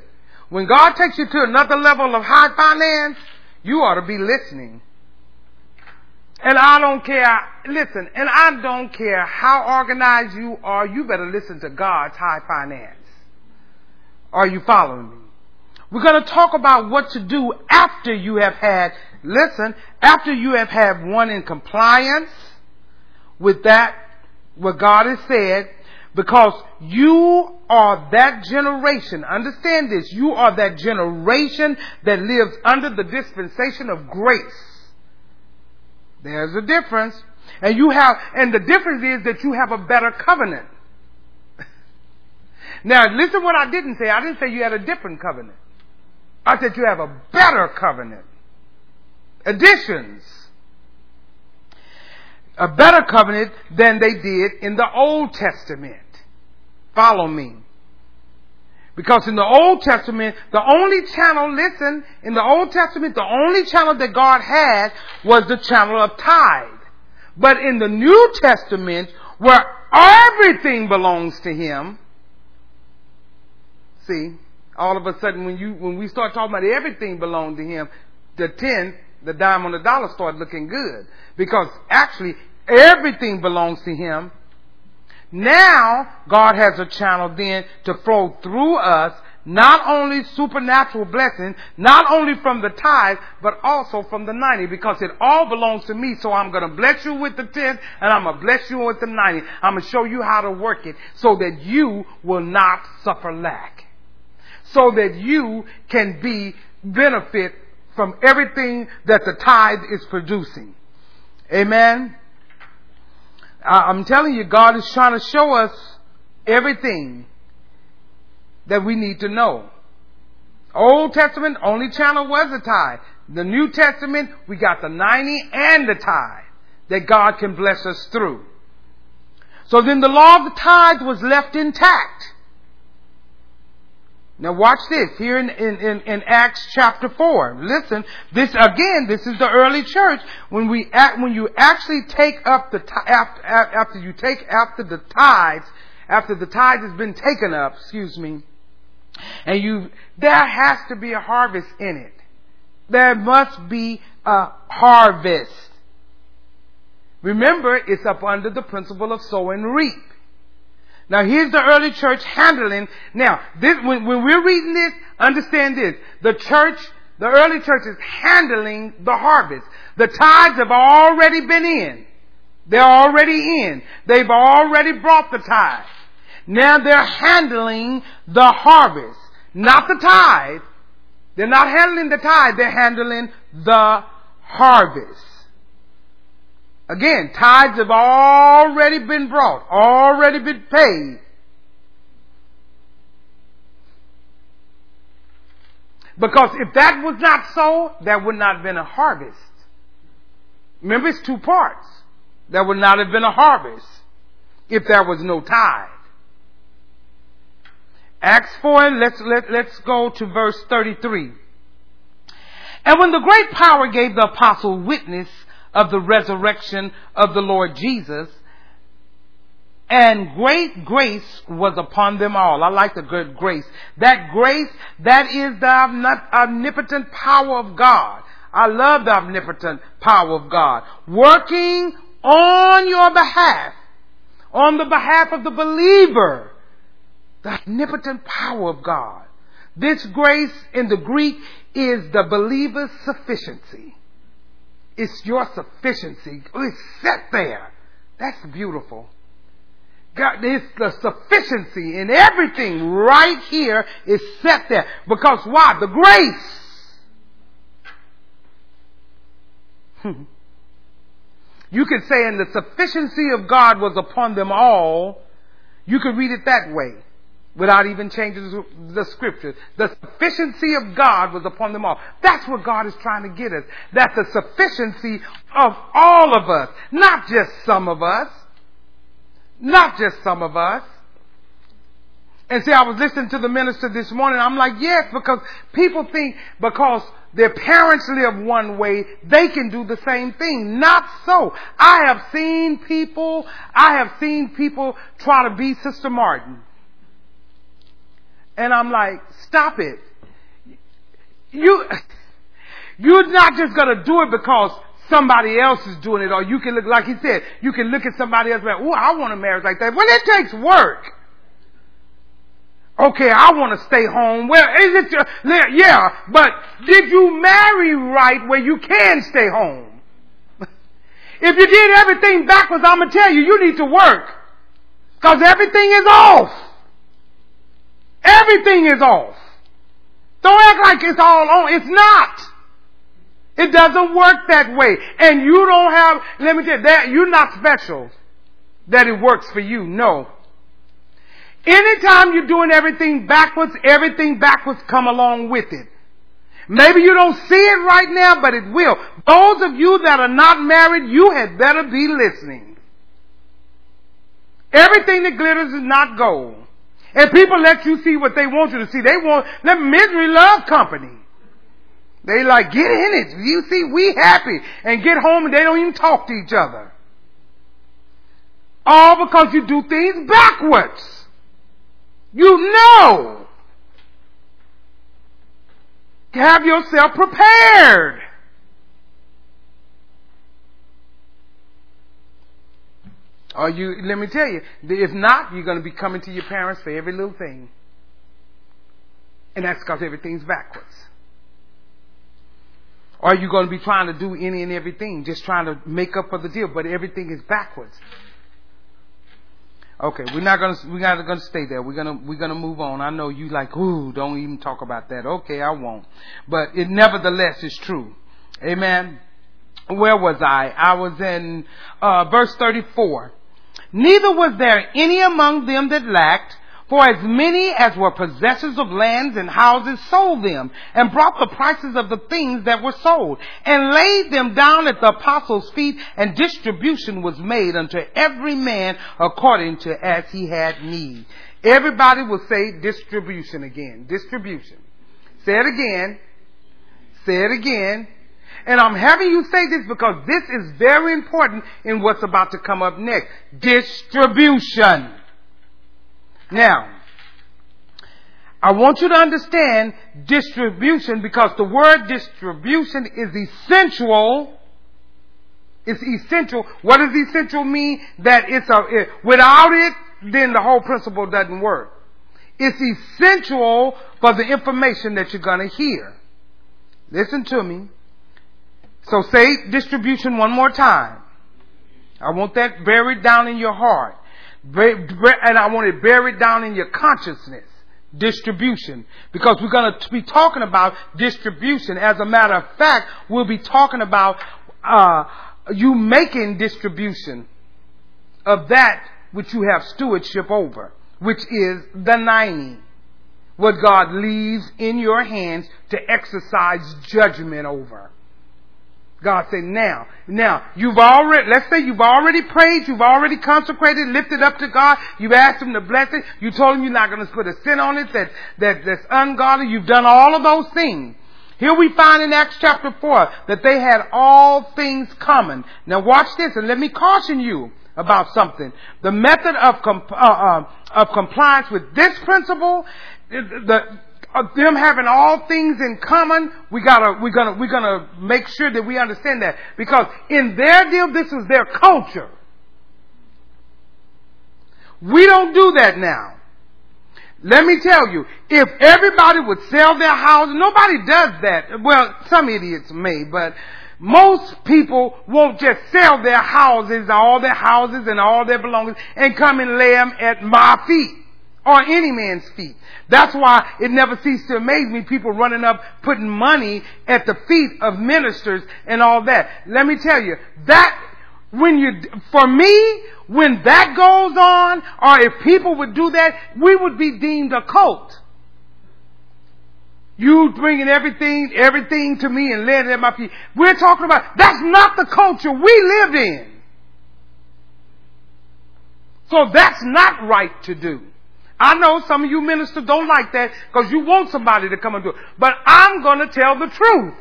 When God takes you to another level of high finance, you ought to be listening. And I don't care, listen, and I don't care how organized you are, you better listen to God's high finance. Are you following me? We're going to talk about what to do after you have had, listen, after you have had one in compliance with that, what God has said, because you are that generation. Understand this. You are that generation that lives under the dispensation of grace. There's a difference. And you have, and the difference is that you have a better covenant. now, listen what I didn't say. I didn't say you had a different covenant. I said you have a better covenant. Additions. A better covenant than they did in the Old Testament. Follow me. Because in the Old Testament, the only channel, listen, in the Old Testament, the only channel that God had was the channel of tithe. But in the New Testament, where everything belongs to Him, see, all of a sudden when you, when we start talking about everything belonged to Him, the ten, the dime on the dollar start looking good. Because actually, everything belongs to Him now, God has a channel then to flow through us not only supernatural blessing, not only from the tithe, but also from the 90, because it all belongs to me. So I'm going to bless you with the 10, and I'm going to bless you with the 90. I'm going to show you how to work it so that you will not suffer lack. So that you can be benefit from everything that the tithe is producing. Amen. I'm telling you, God is trying to show us everything that we need to know. Old Testament, only channel was the tithe. The New Testament, we got the 90 and the tithe that God can bless us through. So then the law of the tithe was left intact. Now watch this here in, in, in, Acts chapter 4. Listen, this again, this is the early church. When we act, when you actually take up the, after, after you take after the tithes, after the tithe has been taken up, excuse me, and you, there has to be a harvest in it. There must be a harvest. Remember, it's up under the principle of sow and reap. Now here's the early church handling. Now, this, when, when we're reading this, understand this. The church, the early church is handling the harvest. The tithes have already been in. They're already in. They've already brought the tithe. Now they're handling the harvest. Not the tithe. They're not handling the tithe, they're handling the harvest. Again, tithes have already been brought, already been paid. Because if that was not so, there would not have been a harvest. Remember, it's two parts. There would not have been a harvest if there was no tithe. Acts 4, let's, let, let's go to verse 33. And when the great power gave the apostle witness of the resurrection of the Lord Jesus. And great grace was upon them all. I like the good grace. That grace, that is the omnipotent power of God. I love the omnipotent power of God. Working on your behalf, on the behalf of the believer. The omnipotent power of God. This grace in the Greek is the believer's sufficiency. It's your sufficiency. It's set there. That's beautiful. God, it's the sufficiency in everything right here is set there. Because why? The grace. you could say, and the sufficiency of God was upon them all You could read it that way without even changing the scriptures. The sufficiency of God was upon them all. That's what God is trying to get us. That the sufficiency of all of us, not just some of us, not just some of us. And see, I was listening to the minister this morning. I'm like, yes, because people think because their parents live one way, they can do the same thing. Not so. I have seen people, I have seen people try to be Sister Martin. And I'm like, stop it. You, you're not just gonna do it because somebody else is doing it, or you can look, like he said, you can look at somebody else and like, oh, I want a marriage like that. Well, it takes work. Okay, I want to stay home. Well, is it, yeah, but did you marry right where you can stay home? if you did everything backwards, I'm going to tell you, you need to work. Cause everything is off. Everything is off. Don't act like it's all on. It's not. It doesn't work that way. And you don't have, let me tell you, that you're not special that it works for you. No. Anytime you're doing everything backwards, everything backwards come along with it. Maybe you don't see it right now, but it will. Those of you that are not married, you had better be listening. Everything that glitters is not gold. And people let you see what they want you to see. They want, let misery love company. They like, get in it. You see, we happy. And get home and they don't even talk to each other. All because you do things backwards. You know. Have yourself prepared. Or you, let me tell you, if not, you're going to be coming to your parents for every little thing. And that's because everything's backwards. Are you're going to be trying to do any and everything, just trying to make up for the deal, but everything is backwards. Okay, we're not gonna we're not gonna stay there. We're gonna we're gonna move on. I know you like, ooh, don't even talk about that. Okay, I won't. But it nevertheless is true. Amen. Where was I? I was in uh, verse 34. Neither was there any among them that lacked, for as many as were possessors of lands and houses sold them, and brought the prices of the things that were sold, and laid them down at the apostles' feet, and distribution was made unto every man according to as he had need. Everybody will say distribution again. Distribution. Say it again. Say it again. And I'm having you say this because this is very important in what's about to come up next. Distribution. Now, I want you to understand distribution because the word distribution is essential. It's essential. What does essential mean? That it's a, it, without it, then the whole principle doesn't work. It's essential for the information that you're gonna hear. Listen to me. So say distribution one more time. I want that buried down in your heart and I want it buried down in your consciousness. Distribution. Because we're going to be talking about distribution. As a matter of fact, we'll be talking about uh, you making distribution of that which you have stewardship over, which is the 90. What God leaves in your hands to exercise judgment over. God said, now, now, you've already, let's say you've already prayed, you've already consecrated, lifted up to God, you've asked Him to bless it, you told Him you're not going to put a sin on it that, that, that's ungodly, you've done all of those things. Here we find in Acts chapter 4 that they had all things common. Now watch this and let me caution you about something. The method of, comp- uh, uh, of compliance with this principle, the, of them having all things in common, we gotta, we're gonna, we're gonna make sure that we understand that. Because in their deal, this is their culture. We don't do that now. Let me tell you, if everybody would sell their houses, nobody does that. Well, some idiots may, but most people won't just sell their houses, all their houses and all their belongings and come and lay them at my feet or any man's feet. That's why it never ceases to amaze me people running up putting money at the feet of ministers and all that. Let me tell you, that when you, for me, when that goes on, or if people would do that, we would be deemed a cult. You bringing everything, everything to me and laying it at my feet. We're talking about, that's not the culture we live in. So that's not right to do. I know some of you ministers don't like that because you want somebody to come and do it. But I'm going to tell the truth.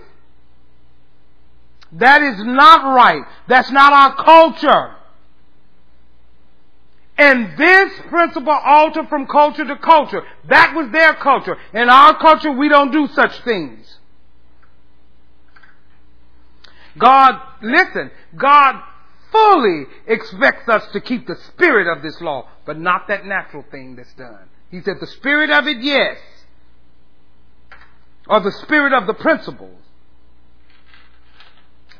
That is not right. That's not our culture. And this principle altered from culture to culture. That was their culture. In our culture, we don't do such things. God, listen, God fully expects us to keep the spirit of this law, but not that natural thing that's done. He said the spirit of it, yes. Or the spirit of the principles.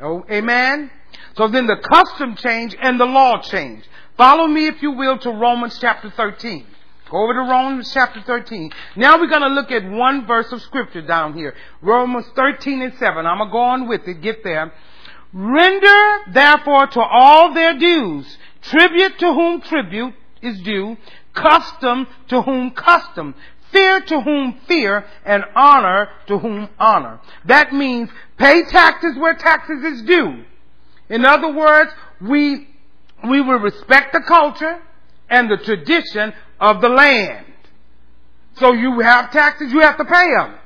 Oh, amen? So then the custom change and the law change. Follow me, if you will, to Romans chapter 13. Go over to Romans chapter 13. Now we're going to look at one verse of scripture down here. Romans 13 and 7. I'm going to go on with it. Get there. Render therefore to all their dues, tribute to whom tribute is due, custom to whom custom, fear to whom fear, and honor to whom honor. That means pay taxes where taxes is due. In other words, we, we will respect the culture and the tradition of the land. So you have taxes, you have to pay them.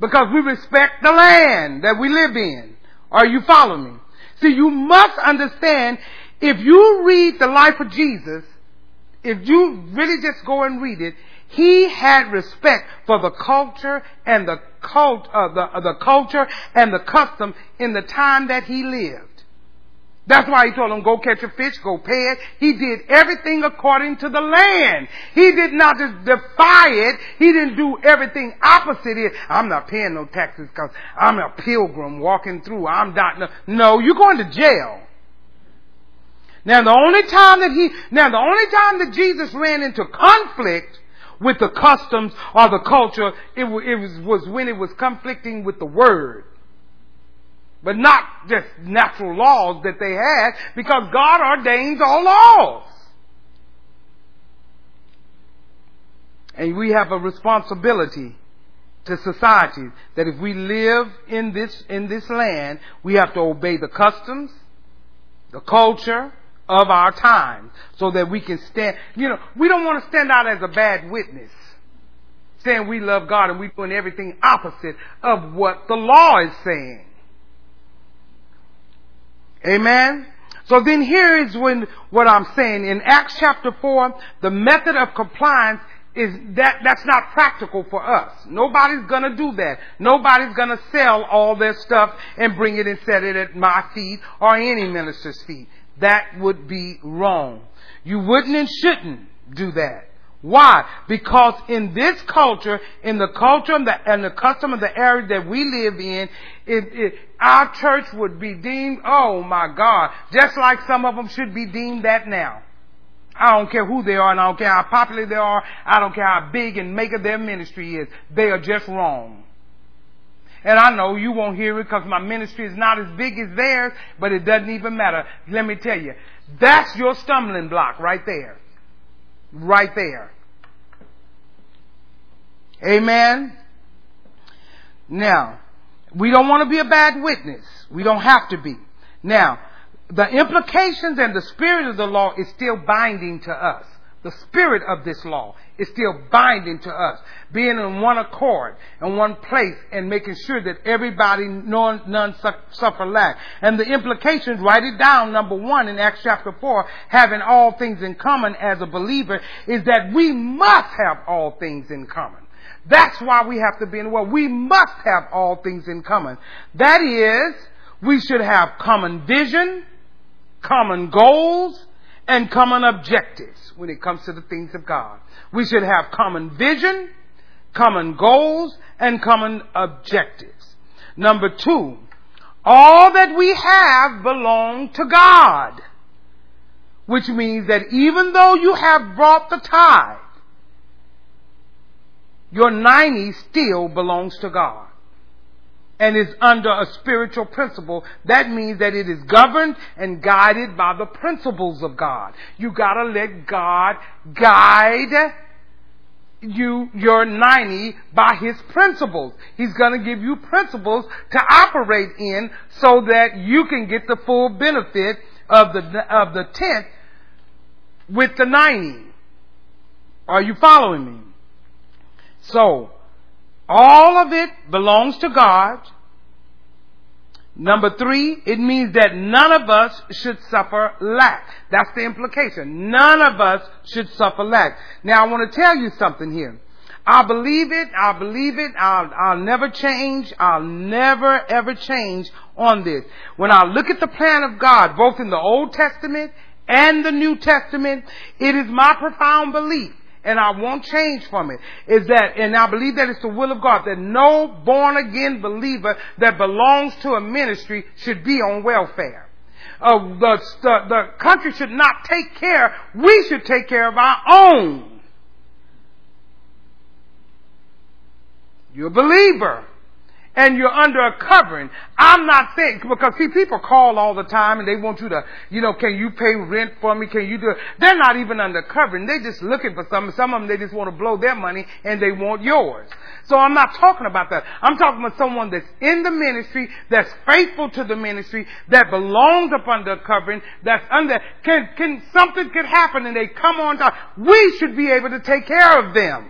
Because we respect the land that we live in. Are you following me? See, you must understand if you read the life of Jesus, if you really just go and read it, he had respect for the culture and the cult, uh, the, uh, the culture and the custom in the time that he lived. That's why he told them, go catch a fish, go pay it. He did everything according to the land. He did not just defy it. He didn't do everything opposite it. I'm not paying no taxes because I'm a pilgrim walking through. I'm not, no, no, you're going to jail. Now the only time that he, now the only time that Jesus ran into conflict with the customs or the culture, it, it was, was when it was conflicting with the word but not just natural laws that they had because God ordains all laws. And we have a responsibility to society that if we live in this, in this land, we have to obey the customs, the culture of our time so that we can stand, you know, we don't want to stand out as a bad witness saying we love God and we're doing everything opposite of what the law is saying. Amen. So then here is when what I'm saying in Acts chapter 4, the method of compliance is that that's not practical for us. Nobody's gonna do that. Nobody's gonna sell all their stuff and bring it and set it at my feet or any minister's feet. That would be wrong. You wouldn't and shouldn't do that. Why? Because in this culture, in the culture and the, and the custom of the area that we live in, it, it, our church would be deemed, oh my God, just like some of them should be deemed that now. I don't care who they are and I don't care how popular they are. I don't care how big and mega their ministry is. They are just wrong. And I know you won't hear it because my ministry is not as big as theirs, but it doesn't even matter. Let me tell you, that's your stumbling block right there. Right there. Amen. Now, we don't want to be a bad witness. We don't have to be. Now, the implications and the spirit of the law is still binding to us. The spirit of this law is still binding to us. Being in one accord, in one place, and making sure that everybody, none, none suffer lack. And the implications, write it down, number one in Acts chapter 4, having all things in common as a believer, is that we must have all things in common. That's why we have to be in the world. We must have all things in common. That is, we should have common vision, common goals, and common objectives when it comes to the things of God. We should have common vision, common goals, and common objectives. Number two, all that we have belong to God. Which means that even though you have brought the tithe, your 90 still belongs to God. And is under a spiritual principle, that means that it is governed and guided by the principles of God. You gotta let God guide you, your 90 by His principles. He's gonna give you principles to operate in so that you can get the full benefit of the, of the tenth with the 90. Are you following me? So, all of it belongs to God. Number three, it means that none of us should suffer lack. That's the implication. None of us should suffer lack. Now I want to tell you something here. I believe it. I believe it. I'll, I'll never change. I'll never ever change on this. When I look at the plan of God, both in the Old Testament and the New Testament, it is my profound belief and I won't change from it, is that, and I believe that it's the will of God, that no born again believer that belongs to a ministry should be on welfare. Uh, the, the, the country should not take care, we should take care of our own. You're a believer and you're under a covering. I'm not saying, because see, people call all the time and they want you to, you know, can you pay rent for me? Can you do it? They're not even under covering. They're just looking for something. Some of them, they just want to blow their money and they want yours. So I'm not talking about that. I'm talking about someone that's in the ministry, that's faithful to the ministry, that belongs up under covering, that's under, can, can, something could happen and they come on top. We should be able to take care of them.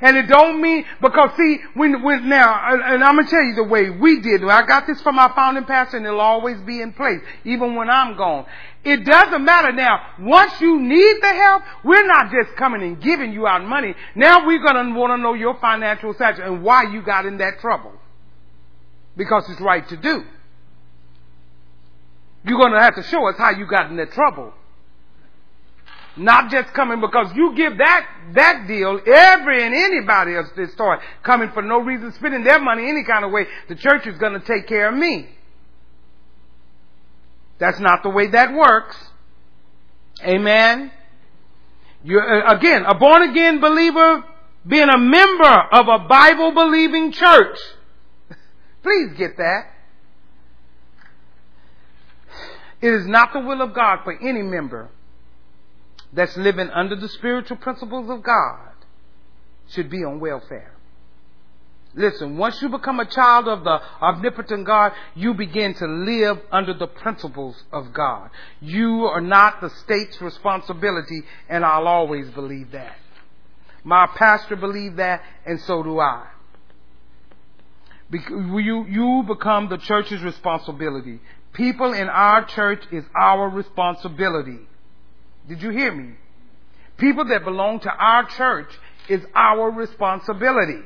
And it don't mean, because see, when, when now, and, I'm gonna tell you the way we did, I got this from our founding pastor and it'll always be in place, even when I'm gone. It doesn't matter now, once you need the help, we're not just coming and giving you out money. Now we're gonna wanna know your financial situation and why you got in that trouble. Because it's right to do. You're gonna have to show us how you got in that trouble. Not just coming because you give that, that deal, every and anybody else that start coming for no reason, spending their money any kind of way, the church is going to take care of me. That's not the way that works. Amen. You uh, again, a born again believer being a member of a Bible believing church. Please get that. It is not the will of God for any member that's living under the spiritual principles of God should be on welfare. Listen, once you become a child of the omnipotent God, you begin to live under the principles of God. You are not the state's responsibility, and I'll always believe that. My pastor believed that, and so do I. You, you become the church's responsibility. People in our church is our responsibility. Did you hear me? People that belong to our church is our responsibility.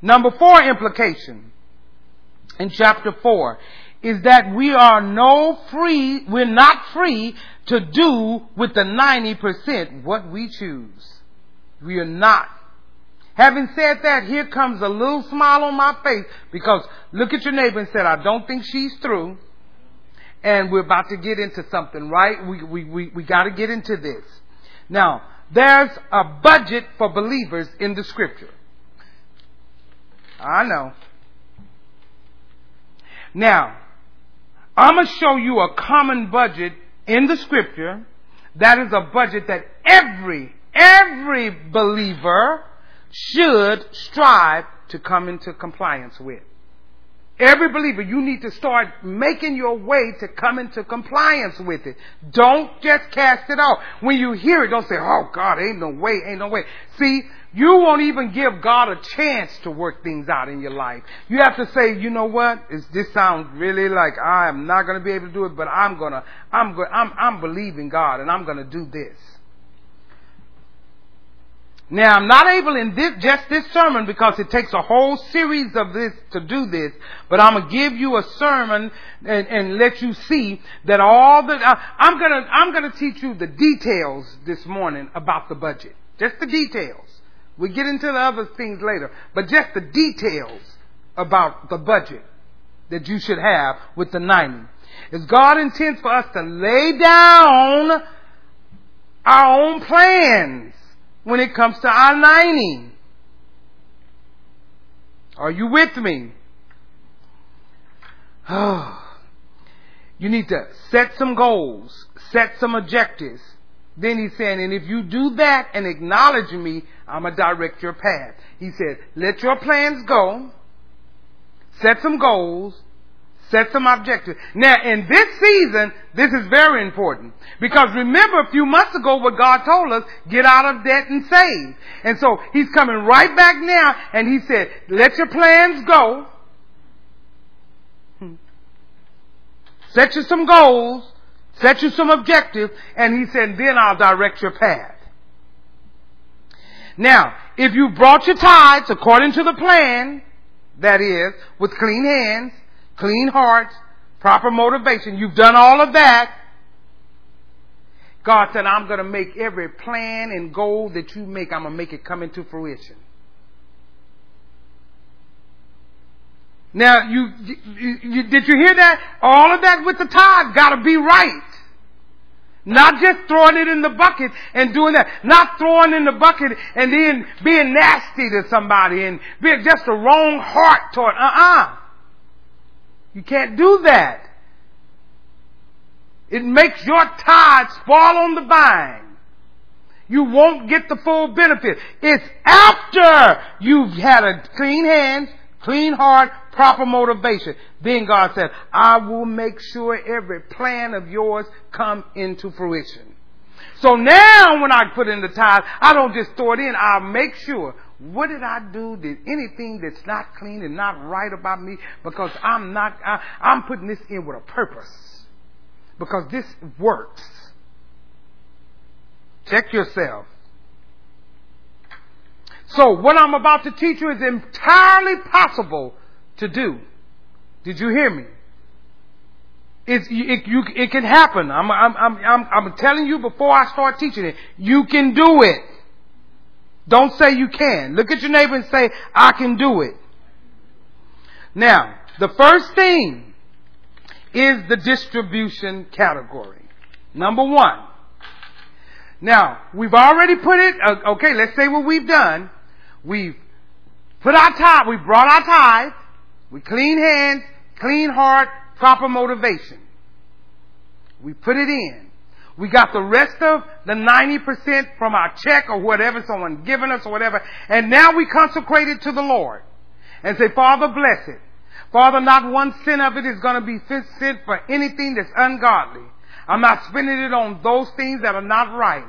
Number four implication in chapter four is that we are no free, we're not free to do with the 90% what we choose. We are not. Having said that, here comes a little smile on my face because look at your neighbor and said, I don't think she's through and we're about to get into something, right? We, we, we, we got to get into this. Now, there's a budget for believers in the scripture. I know. Now, I'm going to show you a common budget in the scripture that is a budget that every, every believer should strive to come into compliance with. Every believer, you need to start making your way to come into compliance with it. Don't just cast it off. When you hear it, don't say, oh God, ain't no way, ain't no way. See, you won't even give God a chance to work things out in your life. You have to say, you know what? It's, this sounds really like I am not going to be able to do it, but I'm gonna, I'm, go, I'm, I'm believing God and I'm going to do this. Now, I'm not able in this, just this sermon because it takes a whole series of this to do this, but I'm gonna give you a sermon and, and let you see that all the, uh, I'm gonna, I'm gonna teach you the details this morning about the budget. Just the details. We get into the other things later, but just the details about the budget that you should have with the 90. Is God intends for us to lay down our own plans when it comes to 90. Are you with me? you need to set some goals, set some objectives. Then he's saying, and if you do that and acknowledge me, I'm going to direct your path. He said, let your plans go, set some goals, set some objectives. Now, in this season, this is very important. Because remember a few months ago what God told us, get out of debt and save. And so, He's coming right back now, and He said, let your plans go. Set you some goals, set you some objectives, and He said, then I'll direct your path. Now, if you brought your tithes according to the plan, that is, with clean hands, clean hearts, proper motivation. You've done all of that. God said, I'm going to make every plan and goal that you make, I'm going to make it come into fruition. Now, you, you, you, did you hear that? All of that with the tithe got to be right. Not just throwing it in the bucket and doing that. Not throwing in the bucket and then being nasty to somebody and being just a wrong heart toward, uh-uh. You can't do that. It makes your tithe spoil on the vine. You won't get the full benefit. It's after you've had a clean hands, clean heart, proper motivation. Then God said, I will make sure every plan of yours come into fruition. So now when I put in the tithe, I don't just throw it in, I'll make sure what did I do? Did anything that's not clean and not right about me? Because I'm not, I, I'm putting this in with a purpose. Because this works. Check yourself. So what I'm about to teach you is entirely possible to do. Did you hear me? It's, it, you, it can happen. I'm, I'm, I'm, I'm telling you before I start teaching it. You can do it. Don't say you can. Look at your neighbor and say, I can do it. Now, the first thing is the distribution category. Number one. Now, we've already put it, uh, okay, let's say what we've done. We've put our tithe, we brought our tithe, we clean hands, clean heart, proper motivation. We put it in. We got the rest of the 90% from our check or whatever someone given us or whatever. And now we consecrate it to the Lord and say, Father, bless it. Father, not one cent of it is going to be sent for anything that's ungodly. I'm not spending it on those things that are not right.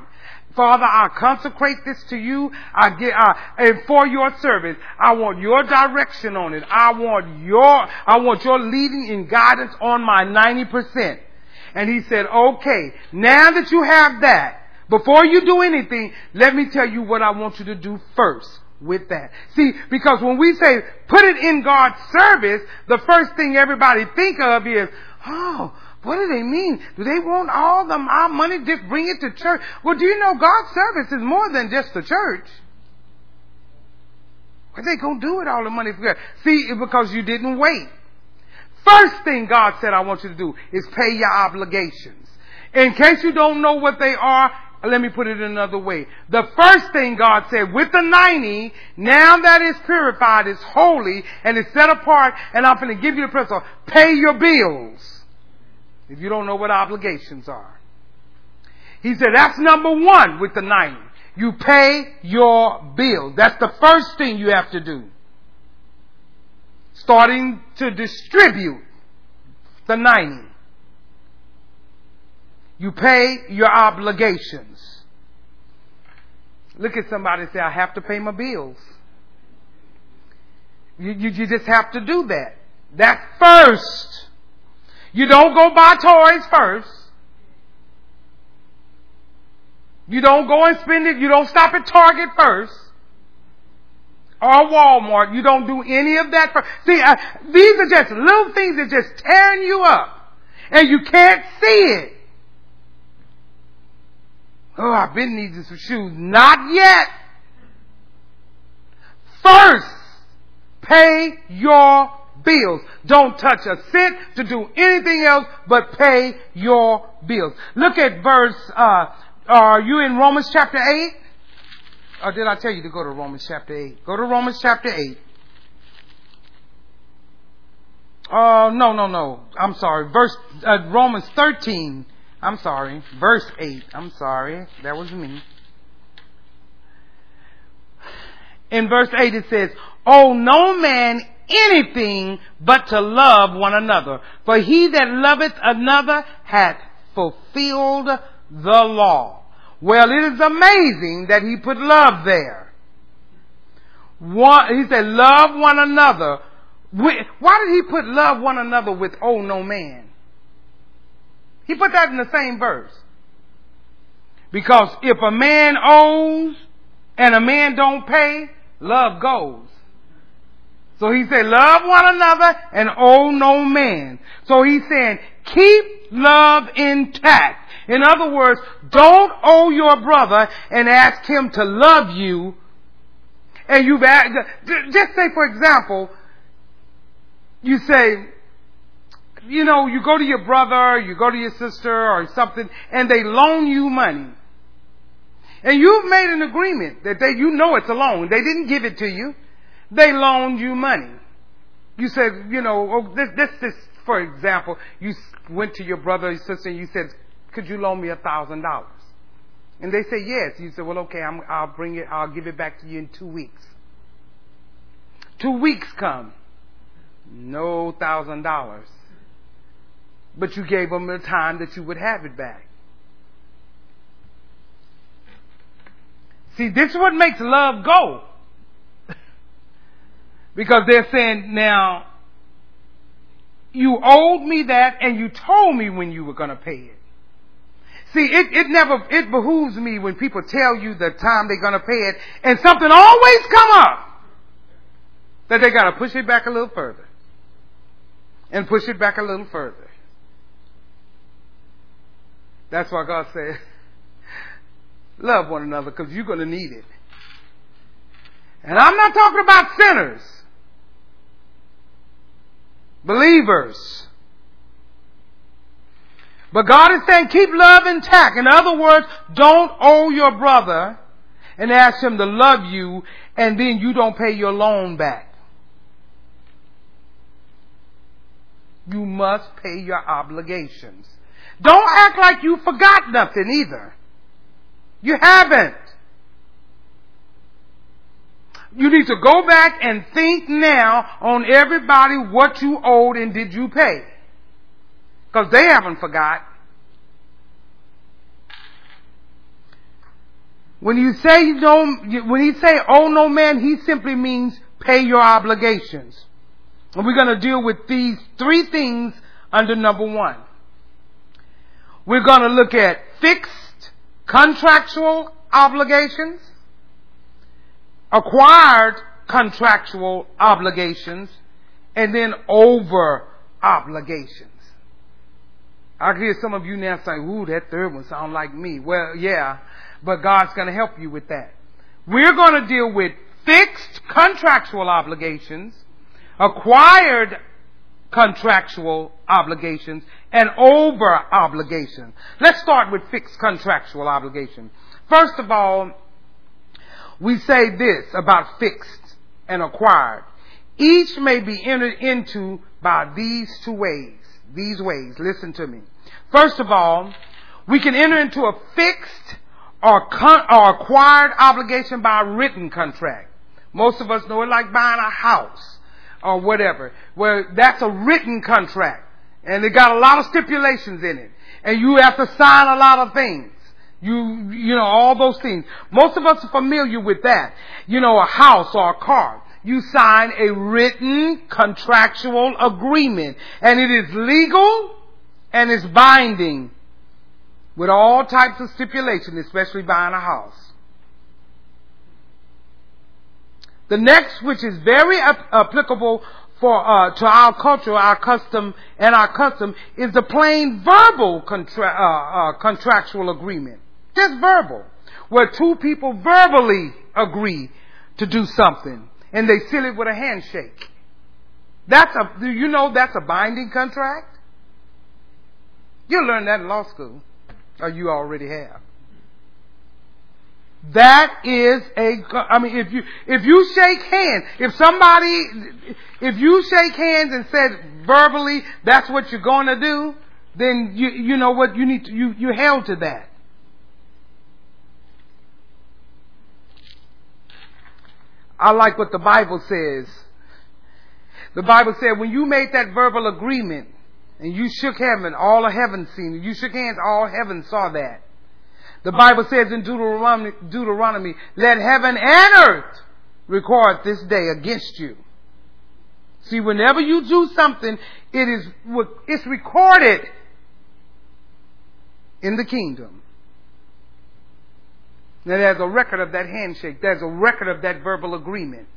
Father, I consecrate this to you. I get, and for your service, I want your direction on it. I want your, I want your leading and guidance on my 90%. And he said, okay, now that you have that, before you do anything, let me tell you what I want you to do first with that. See, because when we say put it in God's service, the first thing everybody think of is, oh, what do they mean? Do they want all the our money? Just bring it to church? Well, do you know God's service is more than just the church? What they gonna do with all the money? See, because you didn't wait. First thing God said I want you to do is pay your obligations. In case you don't know what they are, let me put it another way. The first thing God said with the 90, now that it's purified, it's holy, and it's set apart, and I'm going to give you the principle, pay your bills. If you don't know what obligations are. He said that's number one with the 90. You pay your bills. That's the first thing you have to do starting to distribute the 90. You pay your obligations. Look at somebody and say, I have to pay my bills. You, you, you just have to do that. That first. You don't go buy toys first. You don't go and spend it. You don't stop at Target first or Walmart. You don't do any of that. For, see, uh, these are just little things that just tearing you up. And you can't see it. Oh, I've been needing some shoes. Not yet. First, pay your bills. Don't touch a cent to do anything else but pay your bills. Look at verse, uh, are you in Romans chapter 8? Or did I tell you to go to Romans chapter 8? Go to Romans chapter 8. Uh, no, no, no. I'm sorry. Verse uh, Romans 13. I'm sorry. Verse 8. I'm sorry. That was me. In verse 8 it says, "Oh, no man anything but to love one another. For he that loveth another hath fulfilled the law." Well, it is amazing that he put love there. One, he said, love one another. Why did he put love one another with oh no man? He put that in the same verse. Because if a man owes and a man don't pay, love goes. So he said, love one another and owe no man. So he's saying, keep love intact. In other words, don't owe your brother and ask him to love you. And you've asked, just say for example, you say, you know, you go to your brother, you go to your sister or something, and they loan you money. And you've made an agreement that they, you know it's a loan. They didn't give it to you. They loaned you money. You said, you know, oh, this, this, this, for example, you went to your brother or sister and you said, could you loan me a thousand dollars? And they say yes. You say, well, okay, I'm, I'll bring it, I'll give it back to you in two weeks. Two weeks come. No thousand dollars. But you gave them the time that you would have it back. See, this is what makes love go. because they're saying, now, you owed me that and you told me when you were going to pay it. See, it, it never, it behooves me when people tell you the time they're going to pay it and something always come up that they got to push it back a little further and push it back a little further. That's why God said, love one another because you're going to need it. And I'm not talking about sinners. Believers. But God is saying keep love intact. In other words, don't owe your brother and ask him to love you and then you don't pay your loan back. You must pay your obligations. Don't act like you forgot nothing either. You haven't. You need to go back and think now on everybody what you owed and did you pay. Because they haven't forgot. When you say don't, when he say owe no man, he simply means pay your obligations. And we're going to deal with these three things under number one. We're going to look at fixed contractual obligations, acquired contractual obligations, and then over obligations. I hear some of you now say, ooh, that third one sounds like me. Well, yeah, but God's going to help you with that. We're going to deal with fixed contractual obligations, acquired contractual obligations, and over obligations. Let's start with fixed contractual obligations. First of all, we say this about fixed and acquired. Each may be entered into by these two ways these ways. Listen to me. First of all, we can enter into a fixed or, con- or acquired obligation by a written contract. Most of us know it like buying a house or whatever, where that's a written contract. And it got a lot of stipulations in it. And you have to sign a lot of things. You, you know, all those things. Most of us are familiar with that. You know, a house or a car you sign a written contractual agreement. And it is legal and it's binding with all types of stipulation, especially buying a house. The next, which is very applicable for uh, to our culture, our custom, and our custom, is the plain verbal contra- uh, uh, contractual agreement. Just verbal, where two people verbally agree to do something and they seal it with a handshake. That's a, do you know that's a binding contract? You'll learn that in law school, or you already have. That is a, I mean, if you, if you shake hands, if somebody, if you shake hands and said verbally that's what you're going to do, then you you know what you need to, you you held to that. I like what the Bible says. The Bible said when you made that verbal agreement and you shook heaven, all of heaven seen. You shook hands, all heaven saw that. The Bible says in Deuteronomy, Deuteronomy, let heaven and earth record this day against you. See, whenever you do something, it is, it's recorded in the kingdom. Now there's a record of that handshake. There's a record of that verbal agreement.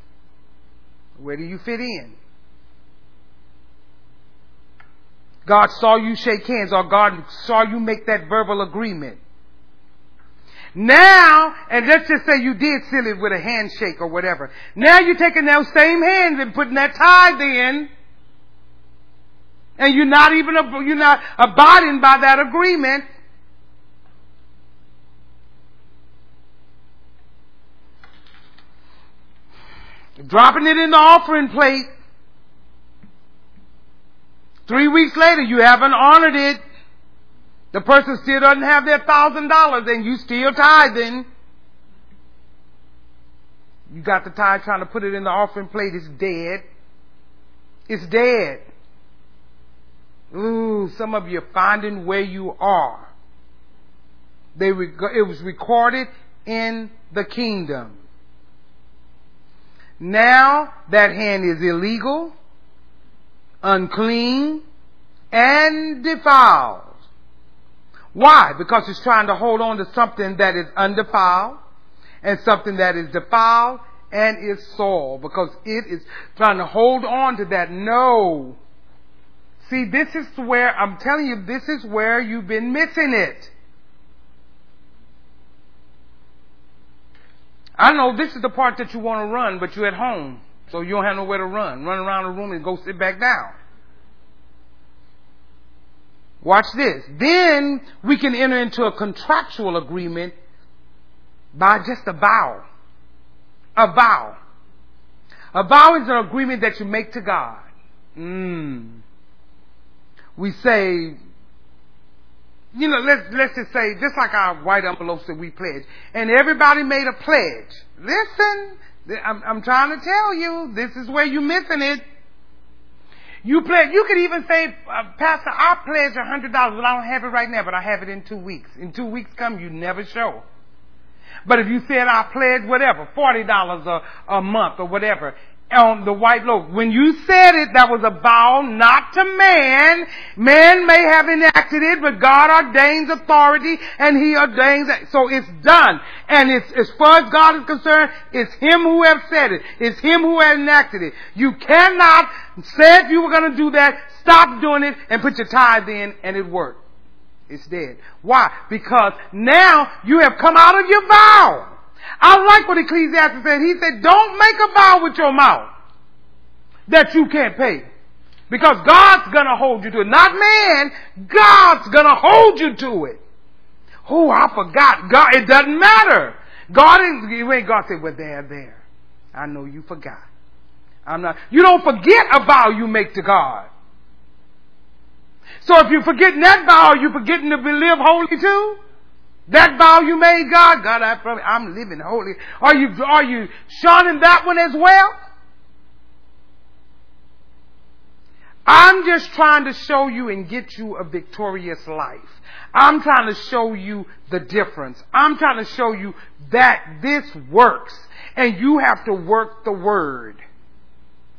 Where do you fit in? God saw you shake hands or God saw you make that verbal agreement. Now, and let's just say you did seal it with a handshake or whatever. Now you're taking those same hands and putting that tithe in, and you're not even you're not abiding by that agreement. Dropping it in the offering plate. Three weeks later, you haven't honored it. The person still doesn't have their thousand dollars and you still tithing. You got the tithe trying to put it in the offering plate. It's dead. It's dead. Ooh, some of you are finding where you are. They, it was recorded in the kingdom. Now that hand is illegal, unclean, and defiled. Why? Because it's trying to hold on to something that is undefiled and something that is defiled and is soiled because it is trying to hold on to that. No. See, this is where, I'm telling you, this is where you've been missing it. I know this is the part that you want to run, but you're at home, so you don't have nowhere to run. Run around the room and go sit back down. Watch this. Then we can enter into a contractual agreement by just a vow. A vow. A vow is an agreement that you make to God. Mm. We say, you know, let's, let's just say, just like our white envelopes that we pledge, and everybody made a pledge. Listen, I'm, I'm trying to tell you, this is where you're missing it. You pledge, you could even say, uh, Pastor, I pledge a hundred dollars, but I don't have it right now, but I have it in two weeks. In two weeks come, you never show. But if you said I pledge whatever, forty dollars a, a month or whatever, on the white loaf. When you said it, that was a vow not to man. Man may have enacted it, but God ordains authority and He ordains it. So it's done. And it's, as far as God is concerned, it's Him who has said it. It's Him who has enacted it. You cannot say if you were going to do that, stop doing it and put your tithe in and it worked. It's dead. Why? Because now you have come out of your vow. I like what Ecclesiastes said. He said, don't make a vow with your mouth that you can't pay. Because God's gonna hold you to it. Not man. God's gonna hold you to it. Oh, I forgot. God, it doesn't matter. God is, when God said, well, there, there. I know you forgot. I'm not, you don't forget a vow you make to God. So if you're forgetting that vow, you're forgetting to live holy too? That vow you made, God, God, I promise, I'm living holy. Are you, are you shunning that one as well? I'm just trying to show you and get you a victorious life. I'm trying to show you the difference. I'm trying to show you that this works. And you have to work the word.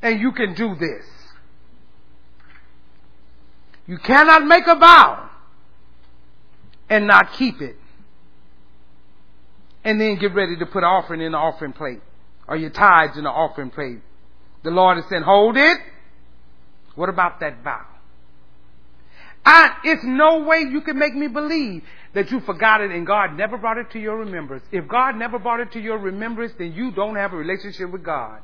And you can do this. You cannot make a vow and not keep it and then get ready to put offering in the offering plate or your tithes in the offering plate. The Lord is saying, hold it. What about that vow? I, it's no way you can make me believe that you forgot it and God never brought it to your remembrance. If God never brought it to your remembrance, then you don't have a relationship with God.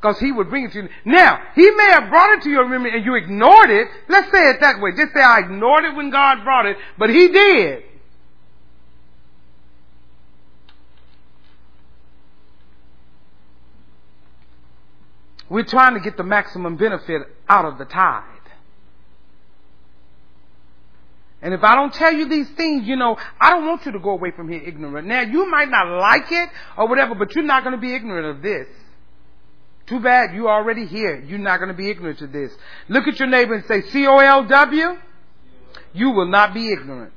Because He would bring it to you. Now, He may have brought it to your remembrance and you ignored it. Let's say it that way. Just say I ignored it when God brought it, but He did. We're trying to get the maximum benefit out of the tithe. And if I don't tell you these things, you know, I don't want you to go away from here ignorant. Now, you might not like it or whatever, but you're not going to be ignorant of this. Too bad you're already here. You're not going to be ignorant of this. Look at your neighbor and say, C-O-L-W. You will not be ignorant.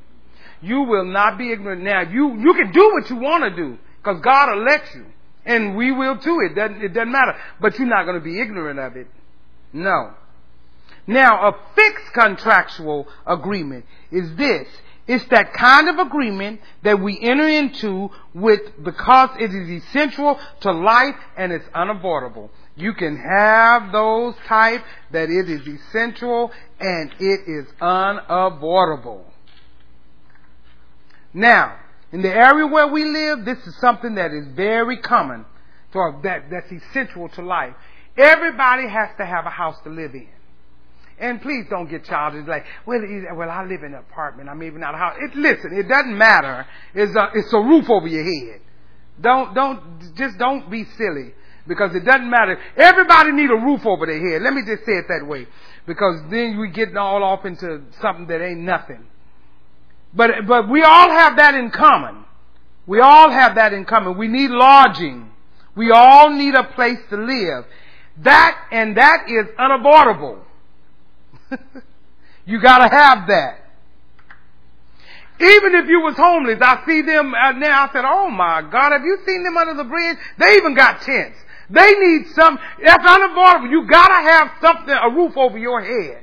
You will not be ignorant. Now, you, you can do what you want to do because God let you. And we will too. It doesn't, it doesn't matter. But you're not going to be ignorant of it. No. Now, a fixed contractual agreement is this. It's that kind of agreement that we enter into with because it is essential to life and it's unavoidable. You can have those type that it is essential and it is unavoidable. Now, in the area where we live, this is something that is very common, to, that, that's essential to life. Everybody has to have a house to live in. And please don't get childish like, well, well, I live in an apartment. I'm even not a house. It, listen, it doesn't matter. It's a, it's a roof over your head. Don't, don't, just don't be silly because it doesn't matter. Everybody need a roof over their head. Let me just say it that way because then we get all off into something that ain't nothing. But, but we all have that in common. We all have that in common. We need lodging. We all need a place to live. That, and that is unavoidable. you gotta have that. Even if you was homeless, I see them uh, now. I said, "Oh my God, have you seen them under the bridge? They even got tents. They need some. That's unavoidable. You gotta have something, a roof over your head."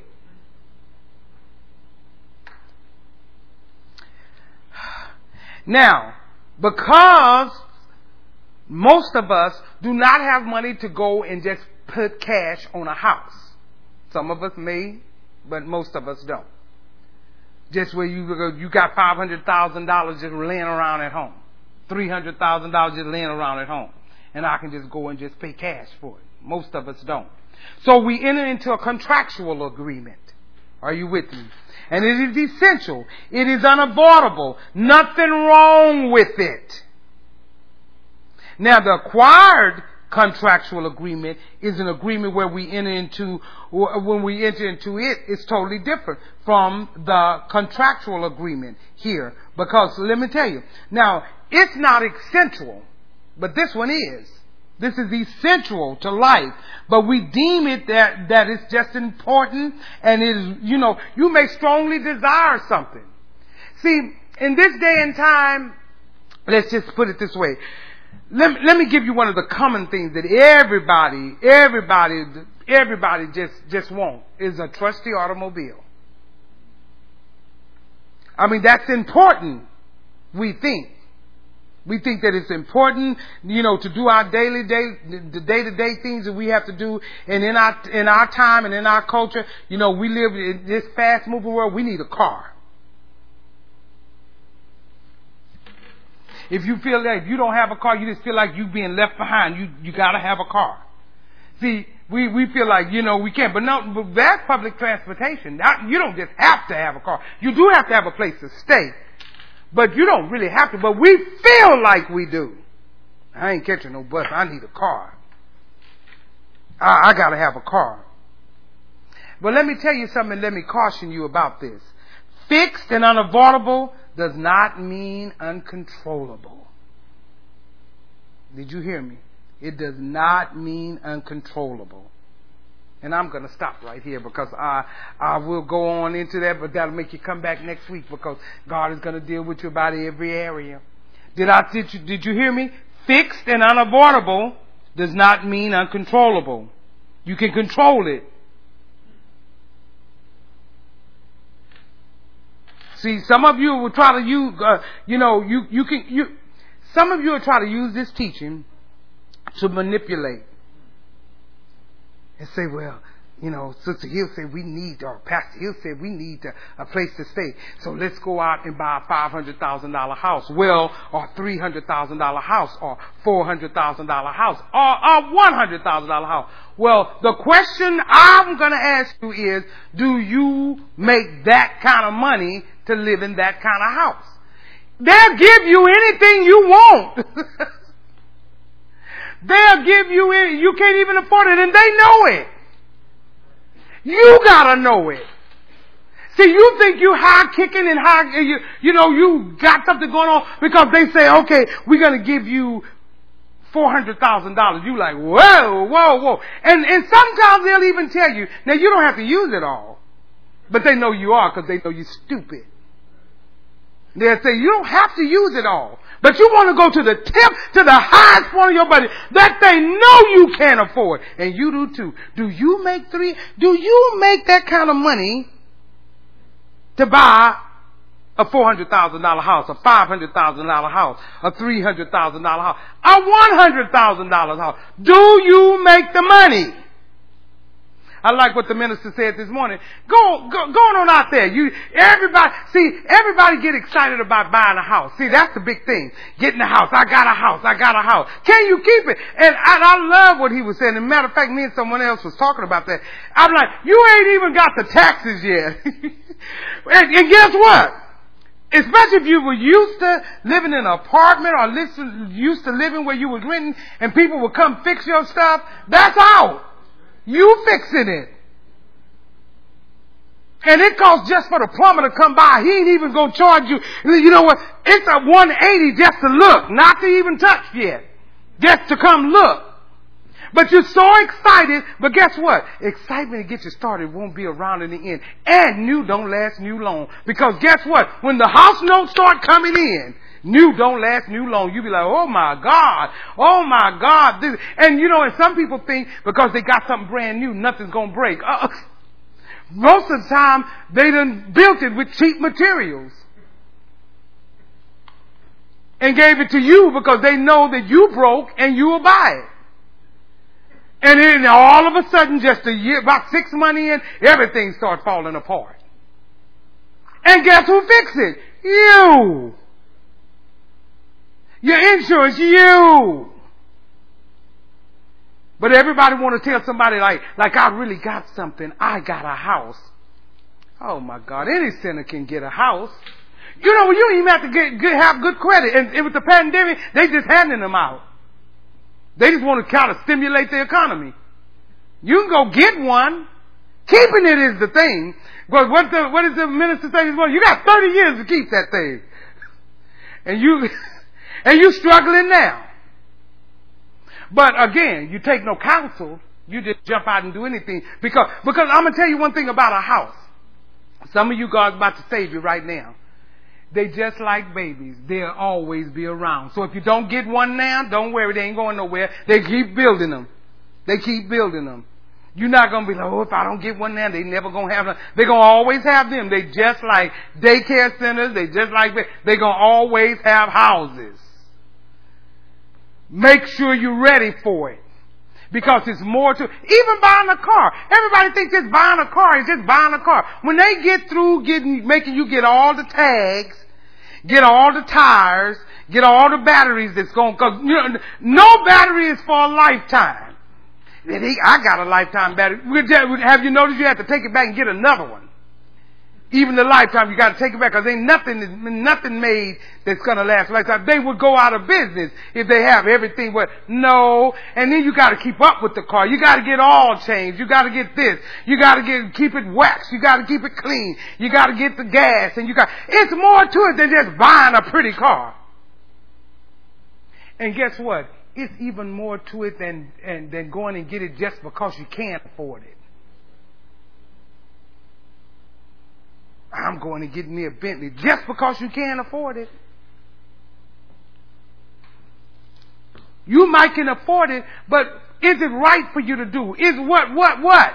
Now, because most of us do not have money to go and just put cash on a house. Some of us may, but most of us don't. Just where you you got five hundred thousand dollars just laying around at home, three hundred thousand dollars just laying around at home, and I can just go and just pay cash for it. Most of us don't. So we enter into a contractual agreement. Are you with me? And it is essential. It is unavoidable. Nothing wrong with it. Now the acquired contractual agreement is an agreement where we enter into, when we enter into it, it's totally different from the contractual agreement here. Because let me tell you, now, it's not essential, but this one is. This is essential to life, but we deem it that, that it's just important and it is, you know, you may strongly desire something. See, in this day and time, let's just put it this way. Let, let me give you one of the common things that everybody, everybody, everybody just, just want is a trusty automobile. I mean, that's important, we think. We think that it's important, you know, to do our daily day, the day to day things that we have to do. And in our, in our time and in our culture, you know, we live in this fast moving world. We need a car. If you feel like if you don't have a car, you just feel like you're being left behind. You, you gotta have a car. See, we, we feel like, you know, we can't, but no, but that's public transportation. You don't just have to have a car. You do have to have a place to stay. But you don't really have to, but we feel like we do. I ain't catching no bus. I need a car. I, I gotta have a car. But let me tell you something, let me caution you about this. Fixed and unavoidable does not mean uncontrollable. Did you hear me? It does not mean uncontrollable. And I'm going to stop right here because I, I will go on into that, but that'll make you come back next week because God is going to deal with you about every area. Did I, did you, did you hear me? Fixed and unavoidable does not mean uncontrollable. You can control it. See, some of you will try to use, uh, you know, you, you can, you, some of you will try to use this teaching to manipulate and say, well, you know, Sister Hill said we need, or Pastor Hill said we need a, a place to stay. So let's go out and buy a $500,000 house. Well, or $300,000 house, or $400,000 house, or a $100,000 house. Well, the question I'm gonna ask you is, do you make that kind of money to live in that kind of house? They'll give you anything you want. they'll give you it. you can't even afford it, and they know it. You gotta know it. See, you think you high kicking and high, you, you know, you got something going on because they say, okay, we're gonna give you four hundred thousand dollars. You like, whoa, whoa, whoa. And and sometimes they'll even tell you, now you don't have to use it all. But they know you are because they know you're stupid. They'll say, you don't have to use it all. But you want to go to the tip, to the highest point of your budget that they know you can't afford. And you do too. Do you make three? Do you make that kind of money to buy a $400,000 house, a $500,000 house, a $300,000 house, a $100,000 house? Do you make the money? I like what the minister said this morning. Go, go, going on out there. You, everybody, see, everybody get excited about buying a house. See, that's the big thing. Getting a house. I got a house. I got a house. Can you keep it? And I, I love what he was saying. As a matter of fact, me and someone else was talking about that. I'm like, you ain't even got the taxes yet. and, and guess what? Especially if you were used to living in an apartment or listen, used to living where you was renting and people would come fix your stuff, that's out. You fixing it. And it costs just for the plumber to come by. He ain't even gonna charge you. You know what? It's a 180 just to look, not to even touch yet. Just to come look. But you're so excited, but guess what? Excitement to get you started won't be around in the end. And new don't last new long. Because guess what? When the house notes start coming in, New don't last new long. You be like, oh my God, oh my God. This, and you know, and some people think because they got something brand new, nothing's gonna break. Uh, most of the time, they done built it with cheap materials. And gave it to you because they know that you broke and you will buy it. And then all of a sudden, just a year, about six months in, everything starts falling apart. And guess who fixed it? You! Your insurance, you. But everybody want to tell somebody like, like I really got something. I got a house. Oh my God, any sinner can get a house. You know, you even have to get, get have good credit. And, and with the pandemic, they just handing them out. They just want to kind of stimulate the economy. You can go get one. Keeping it is the thing. But what the, what does the minister say this morning? You got 30 years to keep that thing. And you, And you're struggling now. But again, you take no counsel. You just jump out and do anything. Because, because I'm going to tell you one thing about a house. Some of you God's about to save you right now. They just like babies. They'll always be around. So if you don't get one now, don't worry. They ain't going nowhere. They keep building them. They keep building them. You're not gonna be like, oh, if I don't get one now, they never gonna have them. They're gonna always have them. They just like daycare centers. They just like, they're gonna always have houses. Make sure you're ready for it. Because it's more to, even buying a car. Everybody thinks just buying a car is just buying a car. When they get through getting, making you get all the tags, get all the tires, get all the batteries that's going, cause you know, no battery is for a lifetime. I got a lifetime battery. Have you noticed you have to take it back and get another one? Even the lifetime, you got to take it back because ain't nothing, nothing made that's going to last a lifetime. They would go out of business if they have everything. But no, and then you got to keep up with the car. You got to get all changed. You got to get this. You got to get keep it waxed. You got to keep it clean. You got to get the gas, and you got. It's more to it than just buying a pretty car. And guess what? It's even more to it than and than going and get it just because you can't afford it. I'm going to get me a Bentley just because you can't afford it. You might can afford it, but is it right for you to do? Is what, what, what?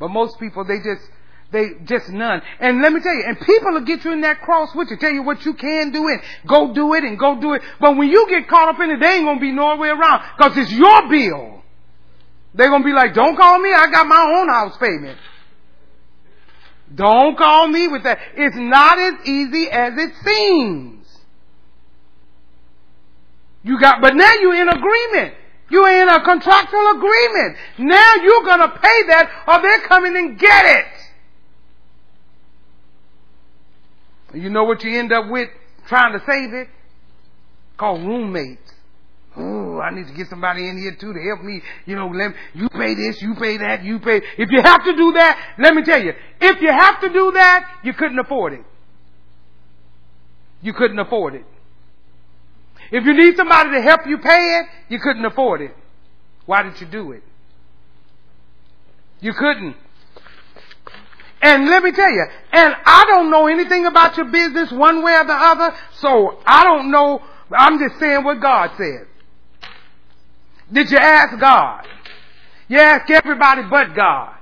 But most people, they just, they just none. And let me tell you, and people will get you in that cross with you, tell you what you can do and go do it and go do it. But when you get caught up in it, they ain't gonna be no way around because it's your bill. They're gonna be like, don't call me, I got my own house payment. Don't call me with that. It's not as easy as it seems. You got, but now you're in agreement. You're in a contractual agreement. Now you're gonna pay that or they're coming and get it. You know what you end up with trying to save it? called roommates. Oh, I need to get somebody in here too to help me. You know, let you pay this, you pay that, you pay. If you have to do that, let me tell you, if you have to do that, you couldn't afford it. You couldn't afford it. If you need somebody to help you pay it, you couldn't afford it. Why did you do it? You couldn't. And let me tell you, and I don't know anything about your business one way or the other, so I don't know, I'm just saying what God said. Did you ask God? You ask everybody but God.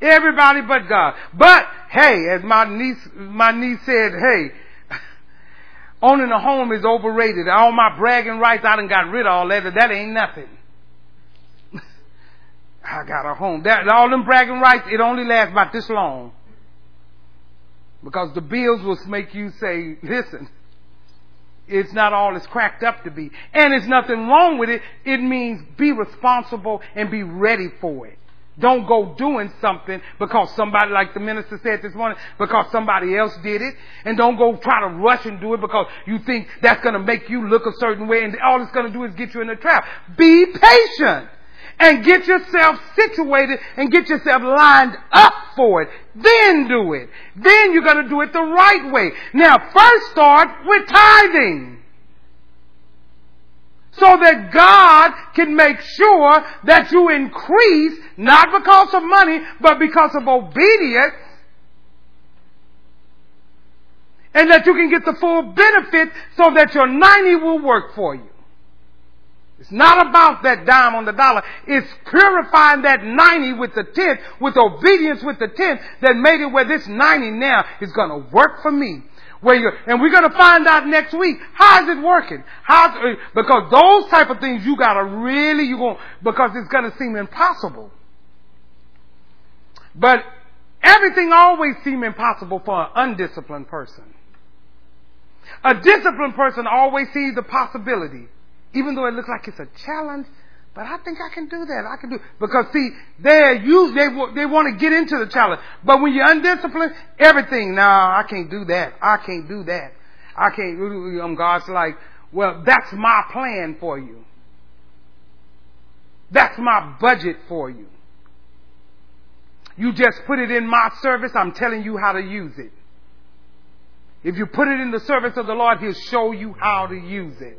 Everybody but God. But, hey, as my niece, my niece said, hey, owning a home is overrated. All my bragging rights, I done got rid of all that. That ain't nothing. I got a home. That, all them bragging rights, it only lasts about this long. Because the bills will make you say, listen, it's not all it's cracked up to be. And there's nothing wrong with it. It means be responsible and be ready for it. Don't go doing something because somebody, like the minister said this morning, because somebody else did it. And don't go try to rush and do it because you think that's going to make you look a certain way and all it's going to do is get you in a trap. Be patient and get yourself situated and get yourself lined up for it. Then do it. Then you're going to do it the right way. Now, first start with tithing. So that God can make sure that you increase, not because of money, but because of obedience. And that you can get the full benefit so that your 90 will work for you. It's not about that dime on the dollar. It's purifying that 90 with the 10, with obedience with the 10 that made it where this 90 now is going to work for me. Where you and we're going to find out next week how is it working? How uh, because those type of things you got to really you going because it's going to seem impossible. But everything always seems impossible for an undisciplined person. A disciplined person always sees the possibility even though it looks like it's a challenge, but I think I can do that. I can do because see, they're used, they they want to get into the challenge. But when you're undisciplined, everything. Nah, I can't do that. I can't do that. I can't. Um, God's like, well, that's my plan for you. That's my budget for you. You just put it in my service. I'm telling you how to use it. If you put it in the service of the Lord, He'll show you how to use it.